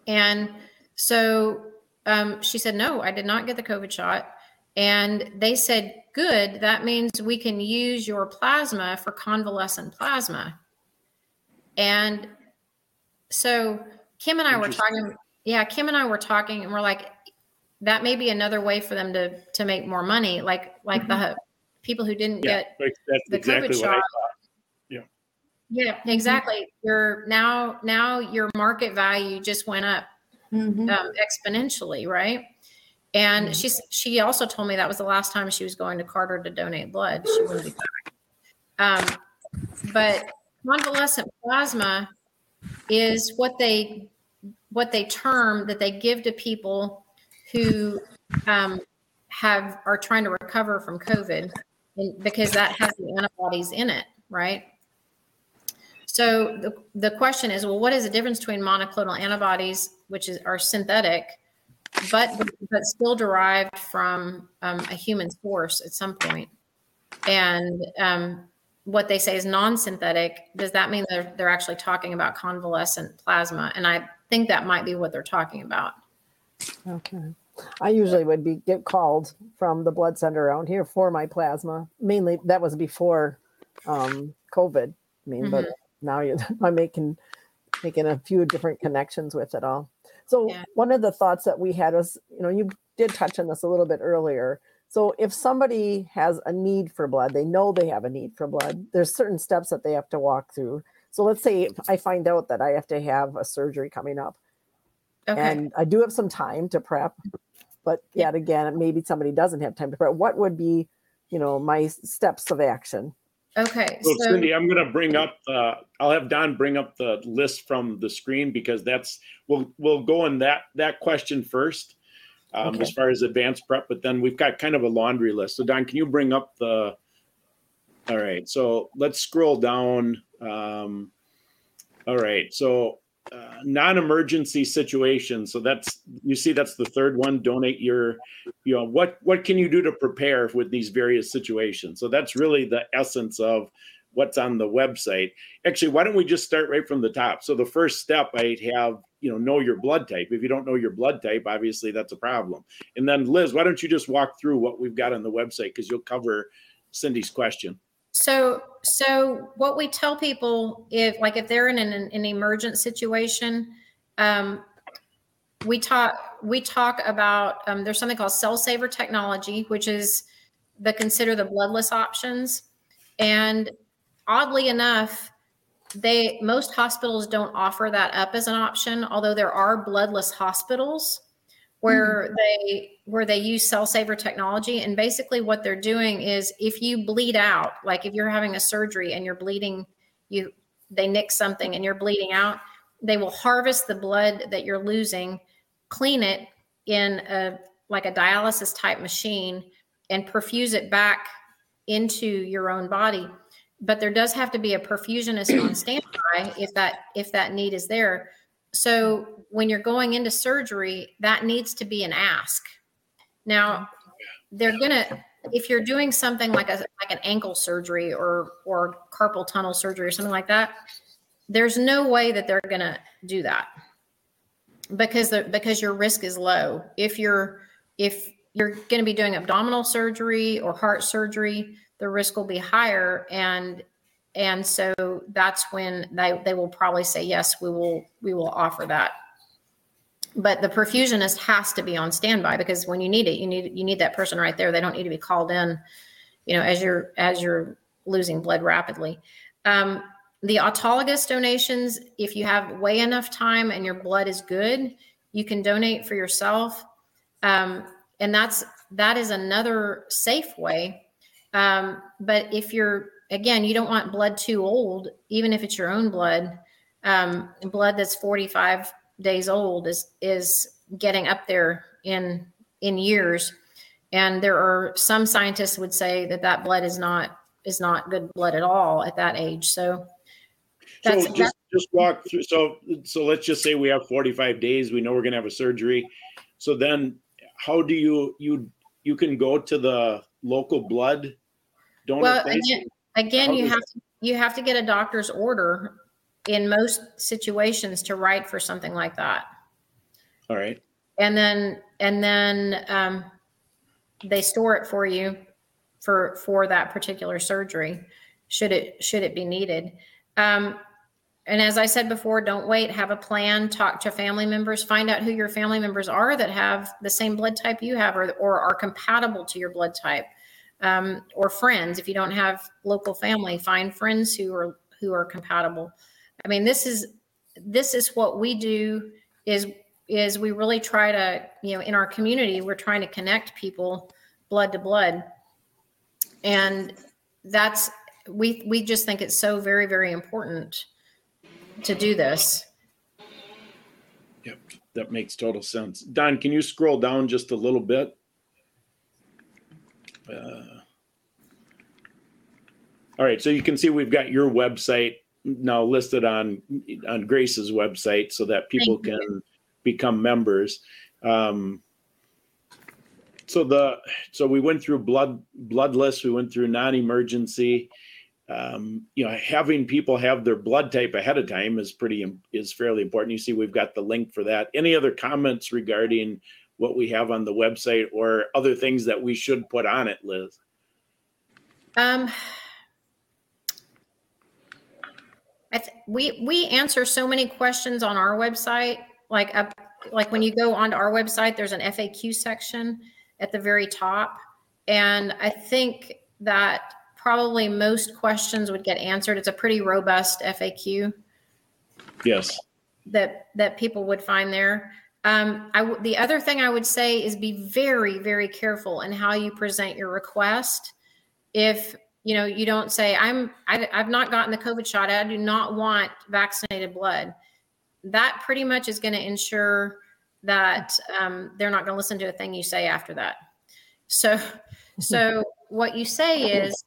Speaker 4: And so um, she said, No, I did not get the COVID shot. And they said, Good, that means we can use your plasma for convalescent plasma. And so Kim and I were talking, yeah, Kim and I were talking, and we're like, that may be another way for them to to make more money, like like the people who didn't
Speaker 2: Yeah,
Speaker 4: get
Speaker 2: like,
Speaker 4: the
Speaker 2: exactly
Speaker 4: COVID
Speaker 2: what I
Speaker 4: shot.
Speaker 2: thought.
Speaker 4: yeah, exactly. Your now now your market value just went up
Speaker 3: Mhm.
Speaker 4: um, exponentially, right? And she she also told me that was the last time she was going to Carter to donate blood. She wouldn't be back. Um, but convalescent plasma is what they what they term that they give to people who um, have are trying to recover from COVID, because that has the antibodies in it, right? So the, the question is, well, what is the difference between monoclonal antibodies, which is are synthetic, but but still derived from um, a human source at some point, and um, what they say is non-synthetic? Does that mean they're they're actually talking about convalescent plasma? And I think that might be what they're talking about.
Speaker 5: Okay. I usually would be get called from the blood center around here for my plasma. Mainly that was before um, COVID. I mean, but now you, I'm making making a few different connections with it all. So
Speaker 4: Yeah.
Speaker 5: one of the thoughts that we had was, you know, you did touch on this a little bit earlier. So if somebody has a need for blood, they know they have a need for blood. There's certain steps that they have to walk through. So let's say I find out that I have to have a surgery coming up
Speaker 4: Okay.
Speaker 5: and I do have some time to prep, but yet again, maybe somebody doesn't have time to prep. What would be, you know, my steps of action?
Speaker 4: okay.
Speaker 2: So
Speaker 4: So,
Speaker 2: Cindy, I'm going to bring up, uh, I'll have Don bring up the list from the screen because that's, we'll, we'll go in that, that question first. Um,
Speaker 5: Okay.
Speaker 2: as far as advanced prep, but then we've got kind of a laundry list. So Don, can you bring up the, all right, so let's scroll down. Um, all right, so uh, non-emergency situation. So that's, you see, that's the third one, donate your, you know, what, what can you do to prepare with these various situations? So that's really the essence of what's on the website. Actually, why don't we just start right from the top? So the first step I have, you know, know your blood type. If you don't know your blood type, obviously that's a problem. And then Liz, why don't you just walk through what we've got on the website because you'll cover Cindy's question.
Speaker 4: So, so what we tell people if, like, if they're in an, an emergent situation, um, we talk we talk about um, there's something called cell saver technology, which is the consider the bloodless options, and oddly enough, they most hospitals don't offer that up as an option. Although there are bloodless hospitals Mm-hmm. where they where they use cell saver technology. And basically what they're doing is if you bleed out like if you're having a surgery and you're bleeding you they nick something and you're bleeding out they will harvest the blood that you're losing clean it in a like a dialysis type machine and perfuse it back into your own body. But there does have to be a perfusionist on standby if that if that need is there so when you're going into surgery, that needs to be an ask. Now, mm-hmm. they're gonna if you're doing something like a like an ankle surgery or or carpal tunnel surgery or something like that, there's no way that they're gonna do that because the because your risk is low. If you're if you're going to be doing abdominal surgery or heart surgery, the risk will be higher and and so that's when they, they will probably say yes we will we will offer that. But the perfusionist has to be on standby because when you need it you need you need that person right there. They don't need to be called in you know as you're as you're losing blood rapidly. Um, the autologous donations if you have way enough time and your blood is good you can donate for yourself. Um, and that's that is another safe way. Um, but if you're again you don't want blood too old even if it's your own blood um, blood that's 45 days old is is getting up there in in years. And there are some scientists would say that that blood is not is not good blood at all at that age. So that's,
Speaker 2: so just, just walk through so so let's just say we have 45 days we know we're going to have a surgery. So then how do you you you can go to the local blood donor
Speaker 4: well
Speaker 2: place?
Speaker 4: again, again you have to you have to get a doctor's order in most situations to write for something like that.
Speaker 2: All right.
Speaker 4: And then and then um, they store it for you for for that particular surgery should it should it be needed. Um, and as i said before don't wait. Have a plan. Talk to family members. Find out who your family members are that have the same blood type you have or, or are compatible to your blood type um, or friends if you don't have local family find friends who are who are compatible i mean this is this is what we do is is we really try to you know in our community we're trying to connect people blood to blood and that's we we just think it's so very very important to do this
Speaker 2: Yep, that makes total sense. Don, can you scroll down just a little bit? Uh, All right, so you can see we've got your website now listed on on Grace's website so that people
Speaker 4: Thank you.
Speaker 2: can become members. Um, so the so we went through blood bloodless, we went through non-emergency. Um, you know, having people have their blood type ahead of time is pretty is fairly important. You see, we've got the link for that. Any other comments regarding what we have on the website or other things that we should put on it, Liz?
Speaker 4: um I th- we we answer so many questions on our website like up like when you go onto our website there's an FAQ section at the very top and I think that probably most questions would get answered it's a pretty robust FAQ
Speaker 2: Yes.
Speaker 4: that that people would find there. Um, I w- the other thing I would say is be very very careful in how you present your request. If you know you don't say I'm I, I've not gotten the COVID shot. I do not want vaccinated blood. That pretty much is going to ensure that um, they're not going to listen to a thing you say after that. So so what you say is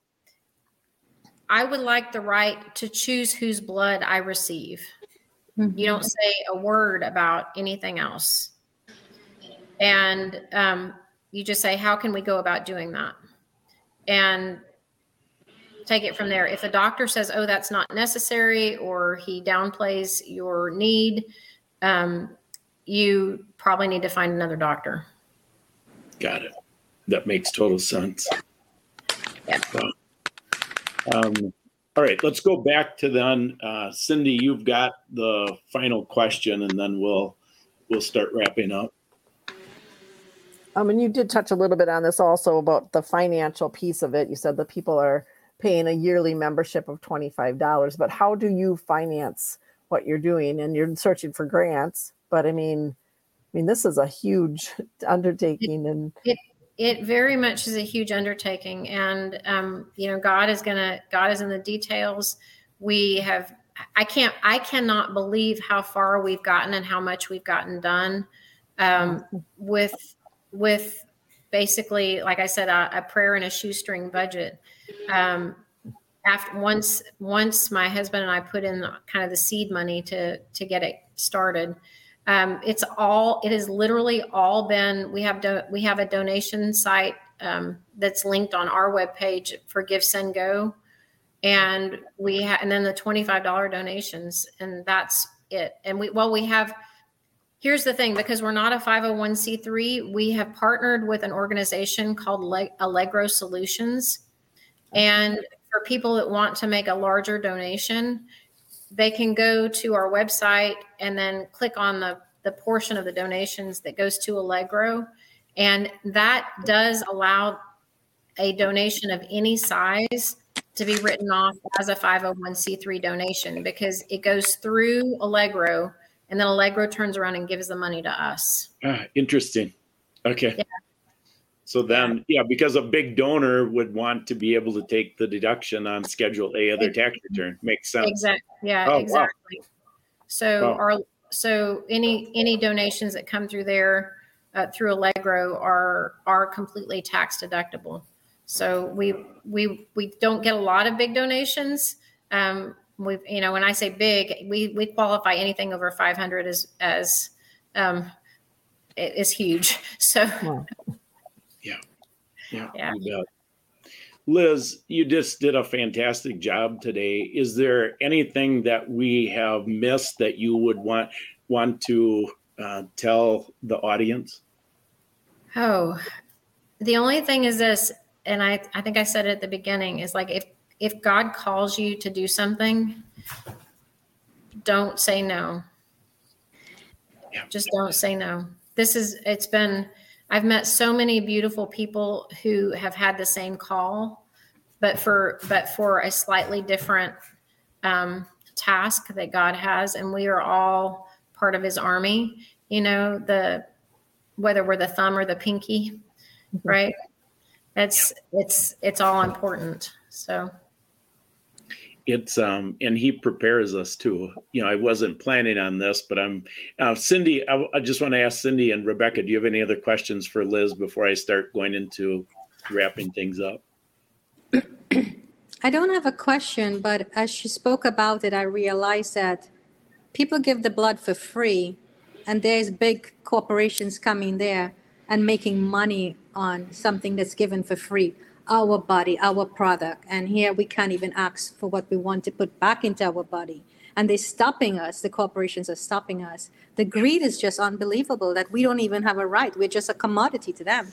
Speaker 4: I would like the right to choose whose blood I receive. You don't say a word about anything else. And um, you just say, how can we go about doing that? And take it from there. If a doctor says, oh, that's not necessary, or he downplays your need, um, you probably need to find another doctor.
Speaker 2: Got it. That makes total sense.
Speaker 4: Yeah.
Speaker 2: Um, all right, let's go back to then. Uh, Cindy, you've got the final question, and then we'll we'll start wrapping up.
Speaker 5: Um, and you did touch a little bit on this also about the financial piece of it. You said that people are paying a yearly membership of $25, but how do you finance what you're doing? And you're searching for grants, but I mean, I mean, this is a huge undertaking and
Speaker 4: it very much is a huge undertaking. And um, you know god is gonna god is in the details. We have i can't i cannot believe how far we've gotten and how much we've gotten done um, with with basically like i said a, a prayer and a shoestring budget. Um, after once once my husband and i put in kind of the seed money to to get it started um, it's all it has literally all been we have do, we have a donation site um, that's linked on our webpage for GiveSendGo. And we ha- and then the $25 donations and that's it. And we well we have here's the thing because we're not a 501c3 we have partnered with an organization called Le- allegro solutions. And for people that want to make a larger donation, they can go to our website and then click on the, the portion of the donations that goes to Allegro. And that does allow a donation of any size to be written off as a 501c3 donation because it goes through Allegro and then Allegro turns around and gives the money to us.
Speaker 2: Ah, interesting. Okay.
Speaker 4: Yeah.
Speaker 2: So then, yeah, because a big donor would want to be able to take the deduction on Schedule A of their tax return. Makes sense.
Speaker 4: Exactly. Yeah,
Speaker 2: Oh, wow.
Speaker 4: exactly. So
Speaker 2: Wow.
Speaker 4: our so any any donations that come through there uh, through Allegro are are completely tax deductible. So we we we don't get a lot of big donations. Um, we you know when I say big, we we qualify anything over 500 as as um, it is huge. So
Speaker 5: Wow.
Speaker 2: Yeah.
Speaker 4: Yeah.
Speaker 2: you. Liz, you just did a fantastic job today. Is there anything that we have missed that you would want want to uh, tell the audience?
Speaker 4: Oh, the only thing is this, and I, I think I said it at the beginning, is like if if God calls you to do something, don't say no.
Speaker 2: Yeah.
Speaker 4: Just don't say no. This is it's been I've met so many beautiful people who have had the same call, but for but for a slightly different um, task that God has, and we are all part of His army. You know the whether we're the thumb or the pinky, right? It's it's it's all important. So
Speaker 2: It's um, and he prepares us too. You know, I wasn't planning on this, but I'm uh, Cindy. I, I just want to ask Cindy and Rebecca. Do you have any other questions for Liz before I start going into wrapping things up?
Speaker 3: I don't have a question, but as she spoke about it, I realized that people give the blood for free, and there's big corporations coming there and making money on something that's given for free our body, our product. And here we can't even ask for what we want to put back into our body. And they're stopping us. The corporations are stopping us. The greed is just unbelievable that we don't even have a right. We're just a commodity to them.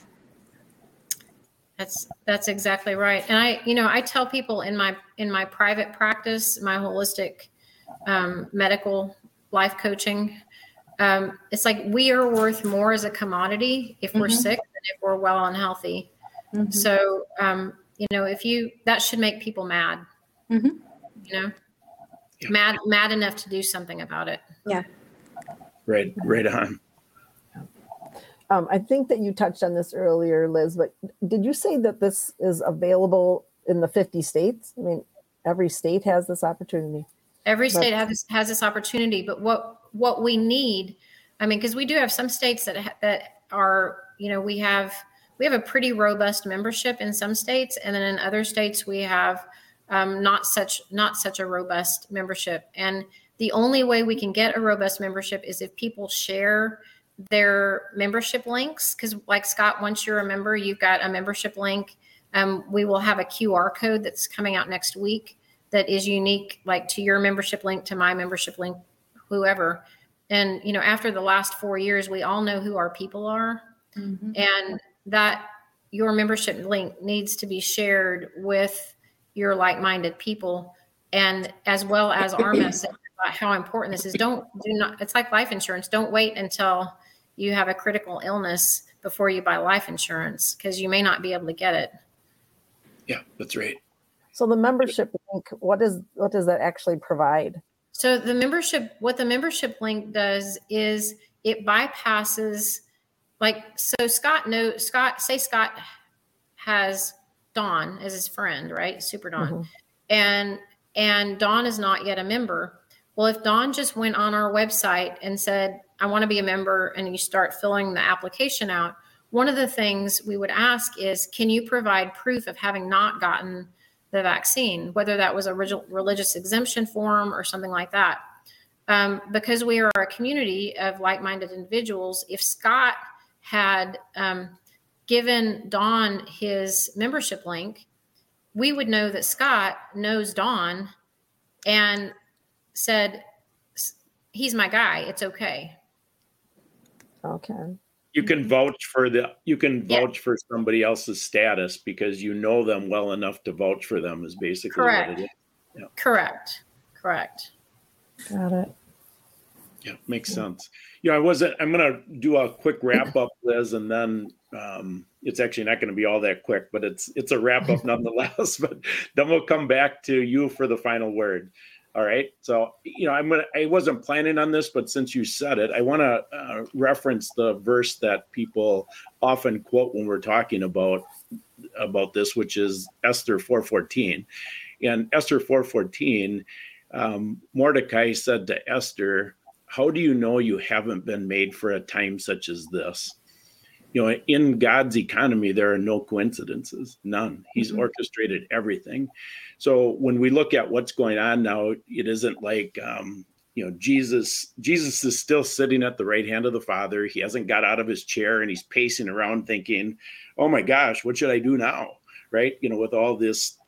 Speaker 4: That's that's exactly right. And I, you know, I tell people in my in my private practice, my holistic um, medical life coaching, um, it's like we are worth more as a commodity if we're
Speaker 3: Mhm.
Speaker 4: sick than if we're well and healthy.
Speaker 3: Mhm.
Speaker 4: So, um, you know, if you that should make people mad.
Speaker 3: Mhm.
Speaker 4: You know,
Speaker 2: Yeah.
Speaker 4: mad mad enough to do something about it. Yeah.
Speaker 2: Right, right on.
Speaker 5: Um, I think that you touched on this earlier, Liz, but did you say that this is available in the 50 states? I mean, every state has this opportunity.
Speaker 4: Every
Speaker 5: But-
Speaker 4: state has this, has this opportunity, but what what we need, I mean, because we do have some states that ha- that are, you know, we have we have a pretty robust membership in some states, and then in other states we have um, not such not such a robust membership. And the only way we can get a robust membership is if people share their membership links. Because, like Scott, once you're a member, you've got a membership link. Um, we will have a QR code that's coming out next week that is unique like to your membership link to my membership link whoever and you know after the last four years we all know who our people are and that your membership link needs to be shared with your like-minded people and as well as our message about how important this is don't do not it's like life insurance don't wait until you have a critical illness before you buy life insurance because you may not be able to get it
Speaker 2: Yeah, that's right.
Speaker 5: So the membership link, what is what does that actually provide?
Speaker 4: So the membership, what the membership link does is it bypasses, like, so Scott know Scott, say Scott has Don as his friend, right? Super Don.
Speaker 5: Mhm.
Speaker 4: And and Don is not yet a member. Well, if Don just went on our website and said, I want to be a member, and you start filling the application out, one of the things we would ask is, can you provide proof of having not gotten the vaccine, whether that was a religious exemption form or something like that? Um, because we are a community of like minded individuals, if Scott had um, given Don his membership link, we would know that Scott knows Don and said, he's my guy. It's okay.
Speaker 5: Okay.
Speaker 2: You can vouch for the you can
Speaker 4: Yeah.
Speaker 2: vouch for somebody else's status because you know them well enough to vouch for them is basically what
Speaker 4: Correct.
Speaker 2: it is.
Speaker 4: Correct. Correct.
Speaker 5: Got it.
Speaker 2: Yeah, makes sense. You know, I wasn't I'm gonna do a quick wrap up, Liz, and then um it's actually not gonna be all that quick, but it's it's a wrap up nonetheless. But then we'll come back to you for the final word. All right. So, you know, I'm gonna I wasn't planning on this, but since you said it, I want to uh, reference the verse that people often quote when we're talking about about this, which is Esther 4:14. And Esther 4:14, um, Mordecai said to Esther, "How do you know you haven't been made for a time such as this?" You know, in God's economy, there are no coincidences, none. He's
Speaker 4: Mhm.
Speaker 2: orchestrated everything. So when we look at what's going on now, it isn't like um, you know Jesus. Jesus is still sitting at the right hand of the Father. He hasn't got out of his chair and he's pacing around thinking, "Oh my gosh, what should I do now?" Right? You know, with all this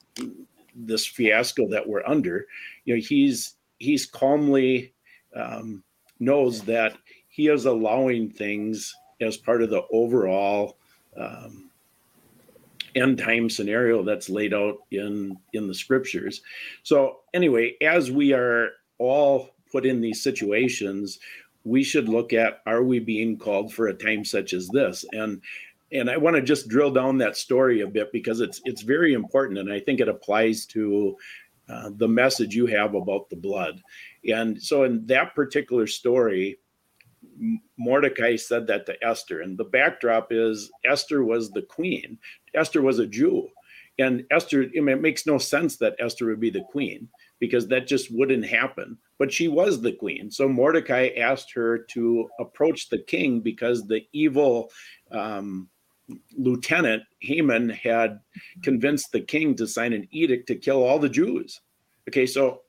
Speaker 2: this fiasco that we're under, you know, he's he's calmly um, knows that he is allowing things as part of the overall um, end time scenario that's laid out in in the scriptures. So anyway as we are all put in these situations we should look at are we being called for a time such as this? And and i want to just drill down that story a bit because it's it's very important and i think it applies to uh, the message you have about the blood and so in that particular story Mordecai said that to Esther. And the backdrop is Esther was the queen. Esther was a Jew. And Esther, I mean, it makes no sense that Esther would be the queen because that just wouldn't happen. But she was the queen. So Mordecai asked her to approach the king because the evil um, lieutenant, Haman, had convinced the king to sign an edict to kill all the Jews. Okay, so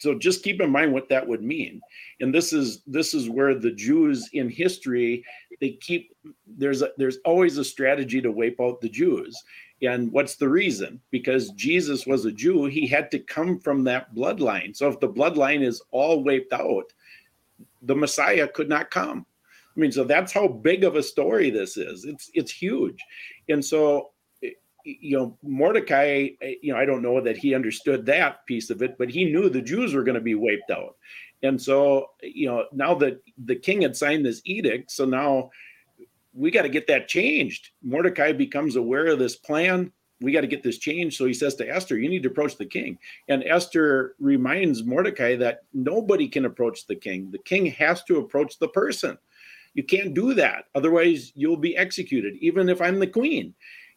Speaker 2: so just keep in mind what that would mean. And this is this is where the jews in history they keep there's a, there's always a strategy to wipe out the jews. And what's the reason? Because jesus was a jew he had to come from that bloodline. So if the bloodline is all wiped out the messiah could not come. I mean so that's how big of a story this is. It's it's huge. And so you know mordecai eh, you know i don't know that he understood that piece of it but he knew the jews were going to be wiped out. And so you know now that the king had signed this edict so now we got to get that changed. Mordecai becomes aware of this plan. We got to get this changed. So he says to esther you need to approach the king. And esther reminds mordecai that nobody can approach the king. The king has to approach the person. You can't do that. Otherwise you'll be executed even if i'm the queen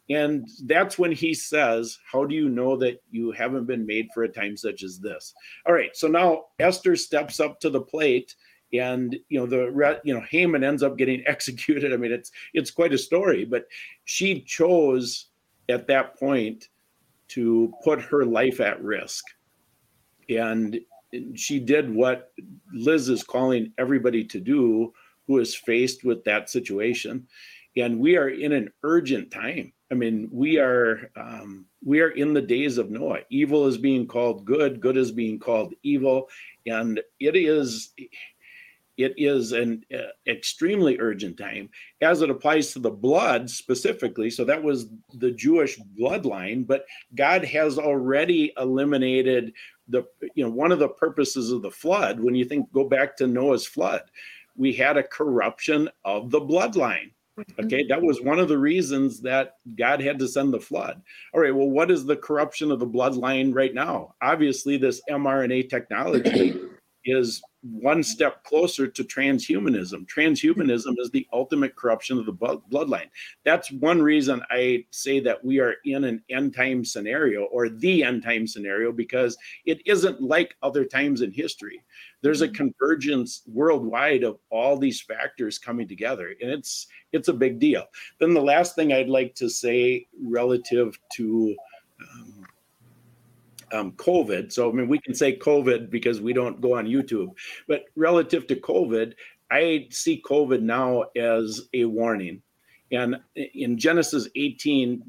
Speaker 2: and that's when he says, How do you know that you haven't been made for a time such as this? All right. So now Esther steps up to the plate and you know the you know Haman ends up getting executed. I mean it's it's quite a story, but she chose at that point to put her life at risk. And she did what Liz is calling everybody to do who is faced with that situation. And we are in an urgent time. I mean, we are um, we are in the days of Noah. Evil is being called good, good is being called evil, and it is it is an uh, extremely urgent time as it applies to the blood specifically. So that was the Jewish bloodline, but God has already eliminated the you know one of the purposes of the flood. When you think go back to Noah's flood, we had a corruption of the bloodline. Mm-hmm. Okay, that was one of the reasons that God had to send the flood. All right, well, what is the corruption of the bloodline right now? Obviously, this mRNA technology is one step closer to transhumanism. Transhumanism is the ultimate corruption of the bloodline. That's one reason I say that we are in an end time scenario or the end time scenario because it isn't like other times in history. There's a mm-hmm. convergence worldwide of all these factors coming together, and it's it's a big deal. Then the last thing I'd like to say relative to um, COVID. So, I mean, we can say COVID because we don't go on YouTube, but relative to COVID, I see COVID now as a warning. And in Genesis 18,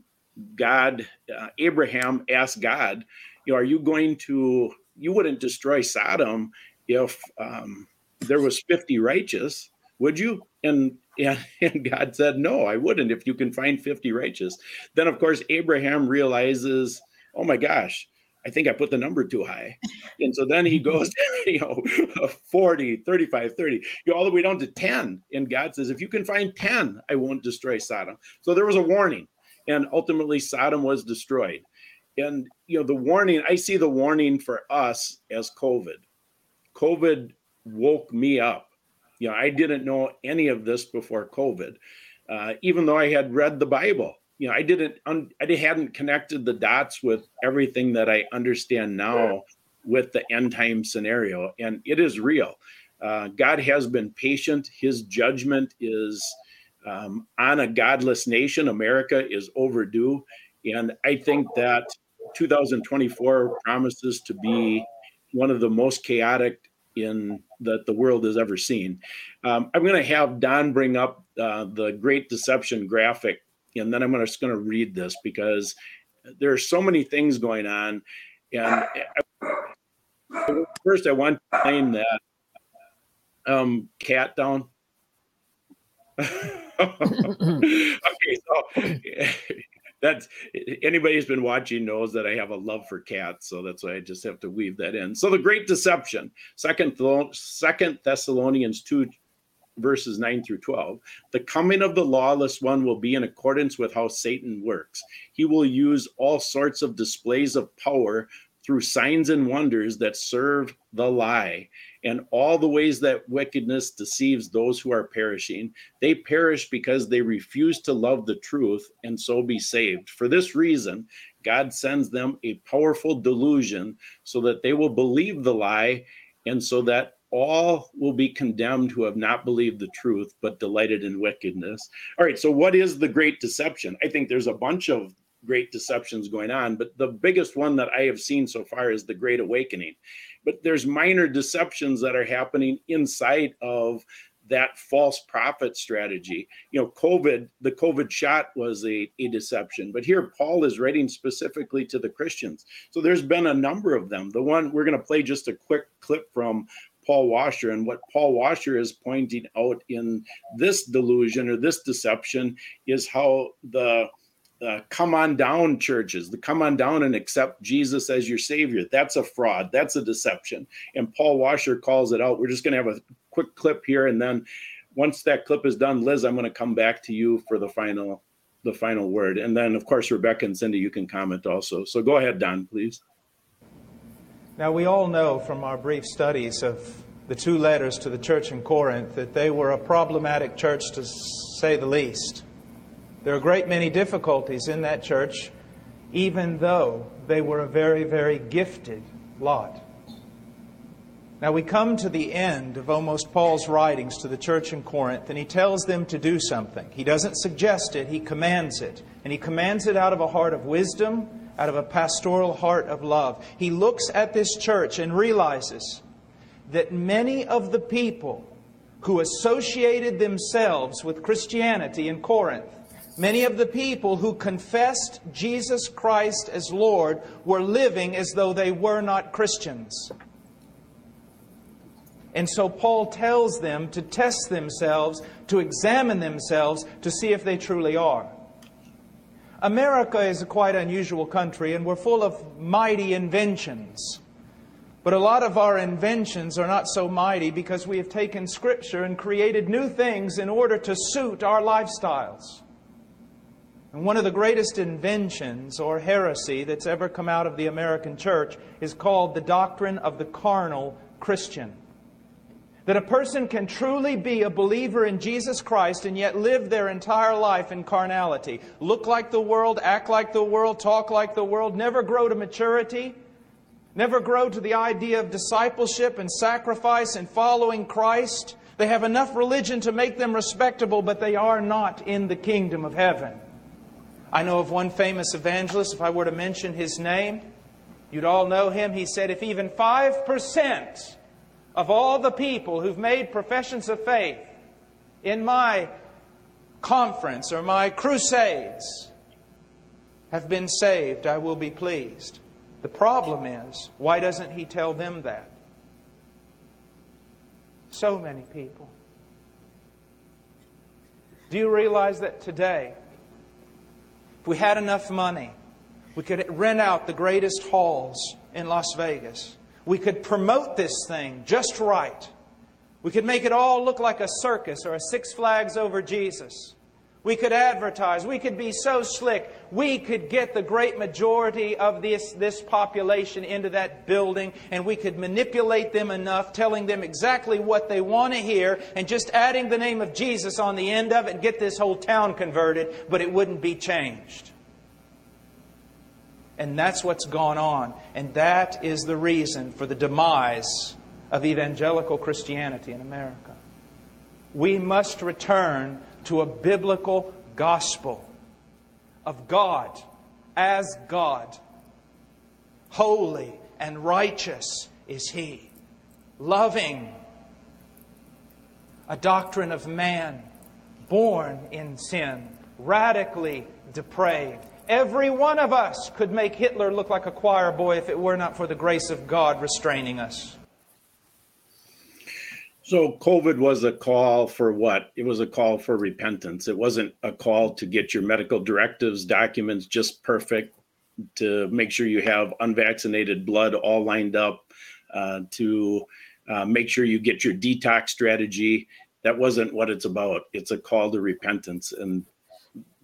Speaker 2: God, uh, Abraham asked God, you know, are you going to, you wouldn't destroy Sodom if um, there was 50 righteous, would you? And And, and God said, No, I wouldn't if you can find 50 righteous. Then, of course, Abraham realizes, Oh my gosh, I think I put the number too high. And so then he goes, you know, 40, 35, 30, you all the way down to 10. And God says, if you can find 10, I won't destroy Sodom. So there was a warning. And ultimately, Sodom was destroyed. And, you know, the warning, I see the warning for us as COVID. COVID woke me up. You know, I didn't know any of this before COVID, uh, even though I had read the Bible you know, I didn't, un, I hadn't connected the dots with everything that I understand now with the end time scenario, and it is real. Uh, God has been patient. His judgment is um, on a godless nation. America is overdue, and I think that 2024 promises to be one of the most chaotic in that the world has ever seen. Um, I'm going to have Don bring up uh, the Great Deception graphic and then I'm just going to read this because there are so many things going on. And first, I want to claim that um, cat down. okay, so that's anybody who's been watching knows that I have a love for cats, so that's why I just have to weave that in. So the great deception, second Second Thessalonians two verses 9 through 12 the coming of the lawless one will be in accordance with how satan works. He will use all sorts of displays of power through signs and wonders that serve the lie. And all the ways that wickedness deceives those who are perishing they perish because they refuse to love the truth and so be saved. For this reason god sends them a powerful delusion so that they will believe the lie and so that all will be condemned who have not believed the truth but delighted in wickedness. All right, so what is the great deception? I think there's a bunch of great deceptions going on, but the biggest one that I have seen so far is the great awakening. But there's minor deceptions that are happening inside of that false prophet strategy. You know, COVID, the COVID shot was a, a deception, but here Paul is writing specifically to the Christians. So there's been a number of them. The one we're going to play just a quick clip from Paul Washer. And what Paul Washer is pointing out in this delusion or this deception is how the uh, come on down churches, the come on down and accept Jesus as your savior. That's a fraud. That's a deception. And Paul Washer calls it out. We're just going to have a quick clip here. And then once that clip is done, Liz, I'm going to come back to you for the final the final word. And then of course, Rebecca and Cindy, you can comment also. So go ahead, Don, please.
Speaker 8: Now, we all know from our brief studies of the two letters to the church in Corinth that they were a problematic church to say the least. There are a great many difficulties in that church, even though they were a very, very gifted lot. Now we come to the end of almost Paul's writings to the church in Corinth, and he tells them to do something. He doesn't suggest it, he commands it. And he commands it out of a heart of wisdom out of a pastoral heart of love. He looks at this church and realizes that many of the people who associated themselves with Christianity in Corinth, many of the people who confessed Jesus Christ as Lord, were living as though they were not Christians. And so Paul tells them to test themselves, to examine themselves, to see if they truly are. America is a quite unusual country, and we're full of mighty inventions. But a lot of our inventions are not so mighty because we have taken Scripture and created new things in order to suit our lifestyles. And one of the greatest inventions or heresy that's ever come out of the American church is called the doctrine of the carnal Christian. That a person can truly be a believer in Jesus Christ and yet live their entire life in carnality. Look like the world, act like the world, talk like the world, never grow to maturity, never grow to the idea of discipleship and sacrifice and following Christ. They have enough religion to make them respectable, but they are not in the kingdom of heaven. I know of one famous evangelist, if I were to mention his name, you'd all know him. He said, if even 5% of all the people who've made professions of faith in my conference or my crusades have been saved, I will be pleased. The problem is, why doesn't he tell them that? So many people. Do you realize that today, if we had enough money, we could rent out the greatest halls in Las Vegas? We could promote this thing just right. We could make it all look like a circus or a Six Flags over Jesus. We could advertise. We could be so slick. We could get the great majority of this, this population into that building and we could manipulate them enough, telling them exactly what they want to hear and just adding the name of Jesus on the end of it and get this whole town converted, but it wouldn't be changed. And that's what's gone on. And that is the reason for the demise of evangelical Christianity in America. We must return to a biblical gospel of God as God. Holy and righteous is He. Loving, a doctrine of man born in sin, radically depraved. Every one of us could make Hitler look like a choir boy if it were not for the grace of God restraining us.
Speaker 2: So COVID was a call for what? It was a call for repentance. It wasn't a call to get your medical directives documents just perfect, to make sure you have unvaccinated blood all lined up, uh, to uh, make sure you get your detox strategy. That wasn't what it's about. It's a call to repentance. And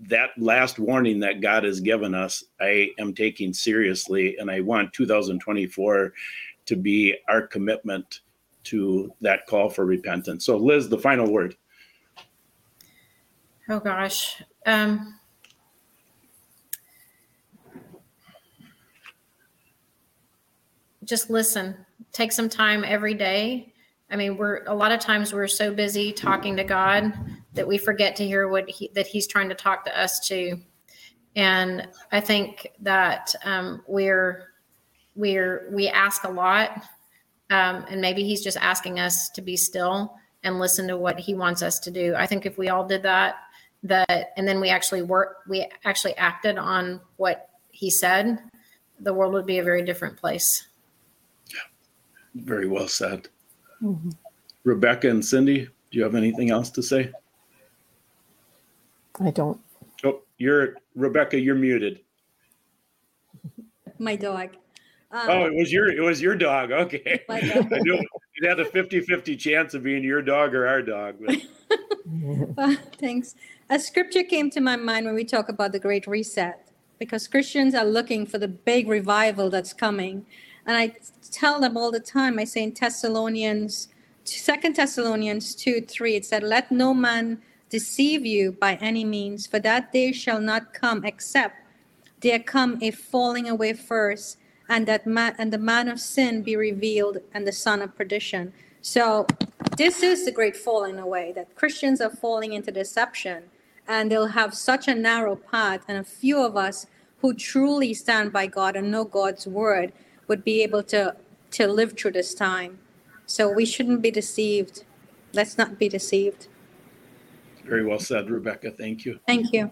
Speaker 2: that last warning that God has given us, I am taking seriously. And I want 2024 to be our commitment to that call for repentance. So, Liz, the final word.
Speaker 4: Oh gosh. Um, just listen. Take some time every day. I mean, we're a lot of times we're so busy talking to God that we forget to hear what he, that He's trying to talk to us to. And I think that um, we're we're we ask a lot um, and maybe he's just asking us to be still and listen to what he wants us to do. I think if we all did that, that and then we actually work, we actually acted on what he said, the world would be a very different place.
Speaker 2: Yeah, very well said. Mm-hmm. Rebecca and Cindy, do you have anything else to say?
Speaker 5: I don't.
Speaker 2: Oh, you're Rebecca. You're muted.
Speaker 3: My dog.
Speaker 2: Um, oh, it was your it was your dog. Okay. I knew it had a 50-50 chance of being your dog or our dog.
Speaker 3: uh, thanks. A scripture came to my mind when we talk about the Great Reset, because Christians are looking for the big revival that's coming. And I tell them all the time, I say in Thessalonians, Second Thessalonians 2, 3, it said, Let no man deceive you by any means, for that day shall not come except there come a falling away first and that man and the man of sin be revealed and the son of perdition. So this is the great falling away that christians are falling into deception and they'll have such a narrow path and a few of us who truly stand by god and know god's word would be able to to live through this time so we shouldn't be deceived let's not be deceived
Speaker 2: very well said rebecca thank you
Speaker 3: thank you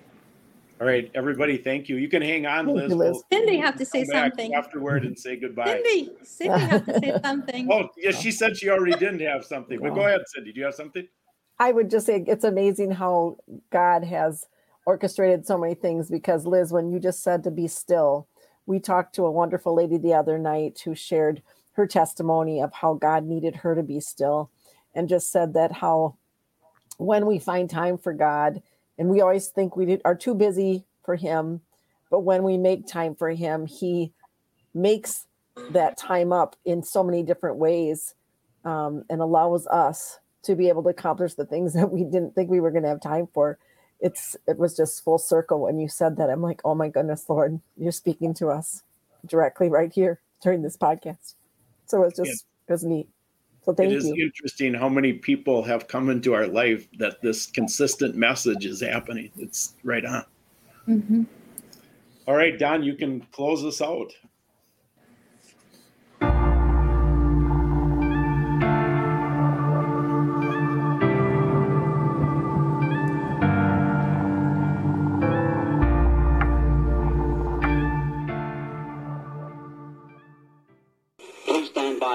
Speaker 2: all right, everybody, thank you. You can hang on, Liz.
Speaker 3: Liz. Cindy have to say something
Speaker 2: afterward and say goodbye.
Speaker 3: Cindy, Cindy have to say something.
Speaker 2: Oh, yeah, she said she already didn't have something, but go ahead, Cindy. Do you have something?
Speaker 5: I would just say it's amazing how God has orchestrated so many things because Liz, when you just said to be still, we talked to a wonderful lady the other night who shared her testimony of how God needed her to be still and just said that how when we find time for God, and we always think we are too busy for him but when we make time for him he makes that time up in so many different ways um, and allows us to be able to accomplish the things that we didn't think we were going to have time for it's it was just full circle when you said that i'm like oh my goodness lord you're speaking to us directly right here during this podcast so it's just yeah. it was neat so thank you.
Speaker 2: it is
Speaker 5: you.
Speaker 2: interesting how many people have come into our life that this consistent message is happening. It's right on. Mm-hmm. All right, Don, you can close us out.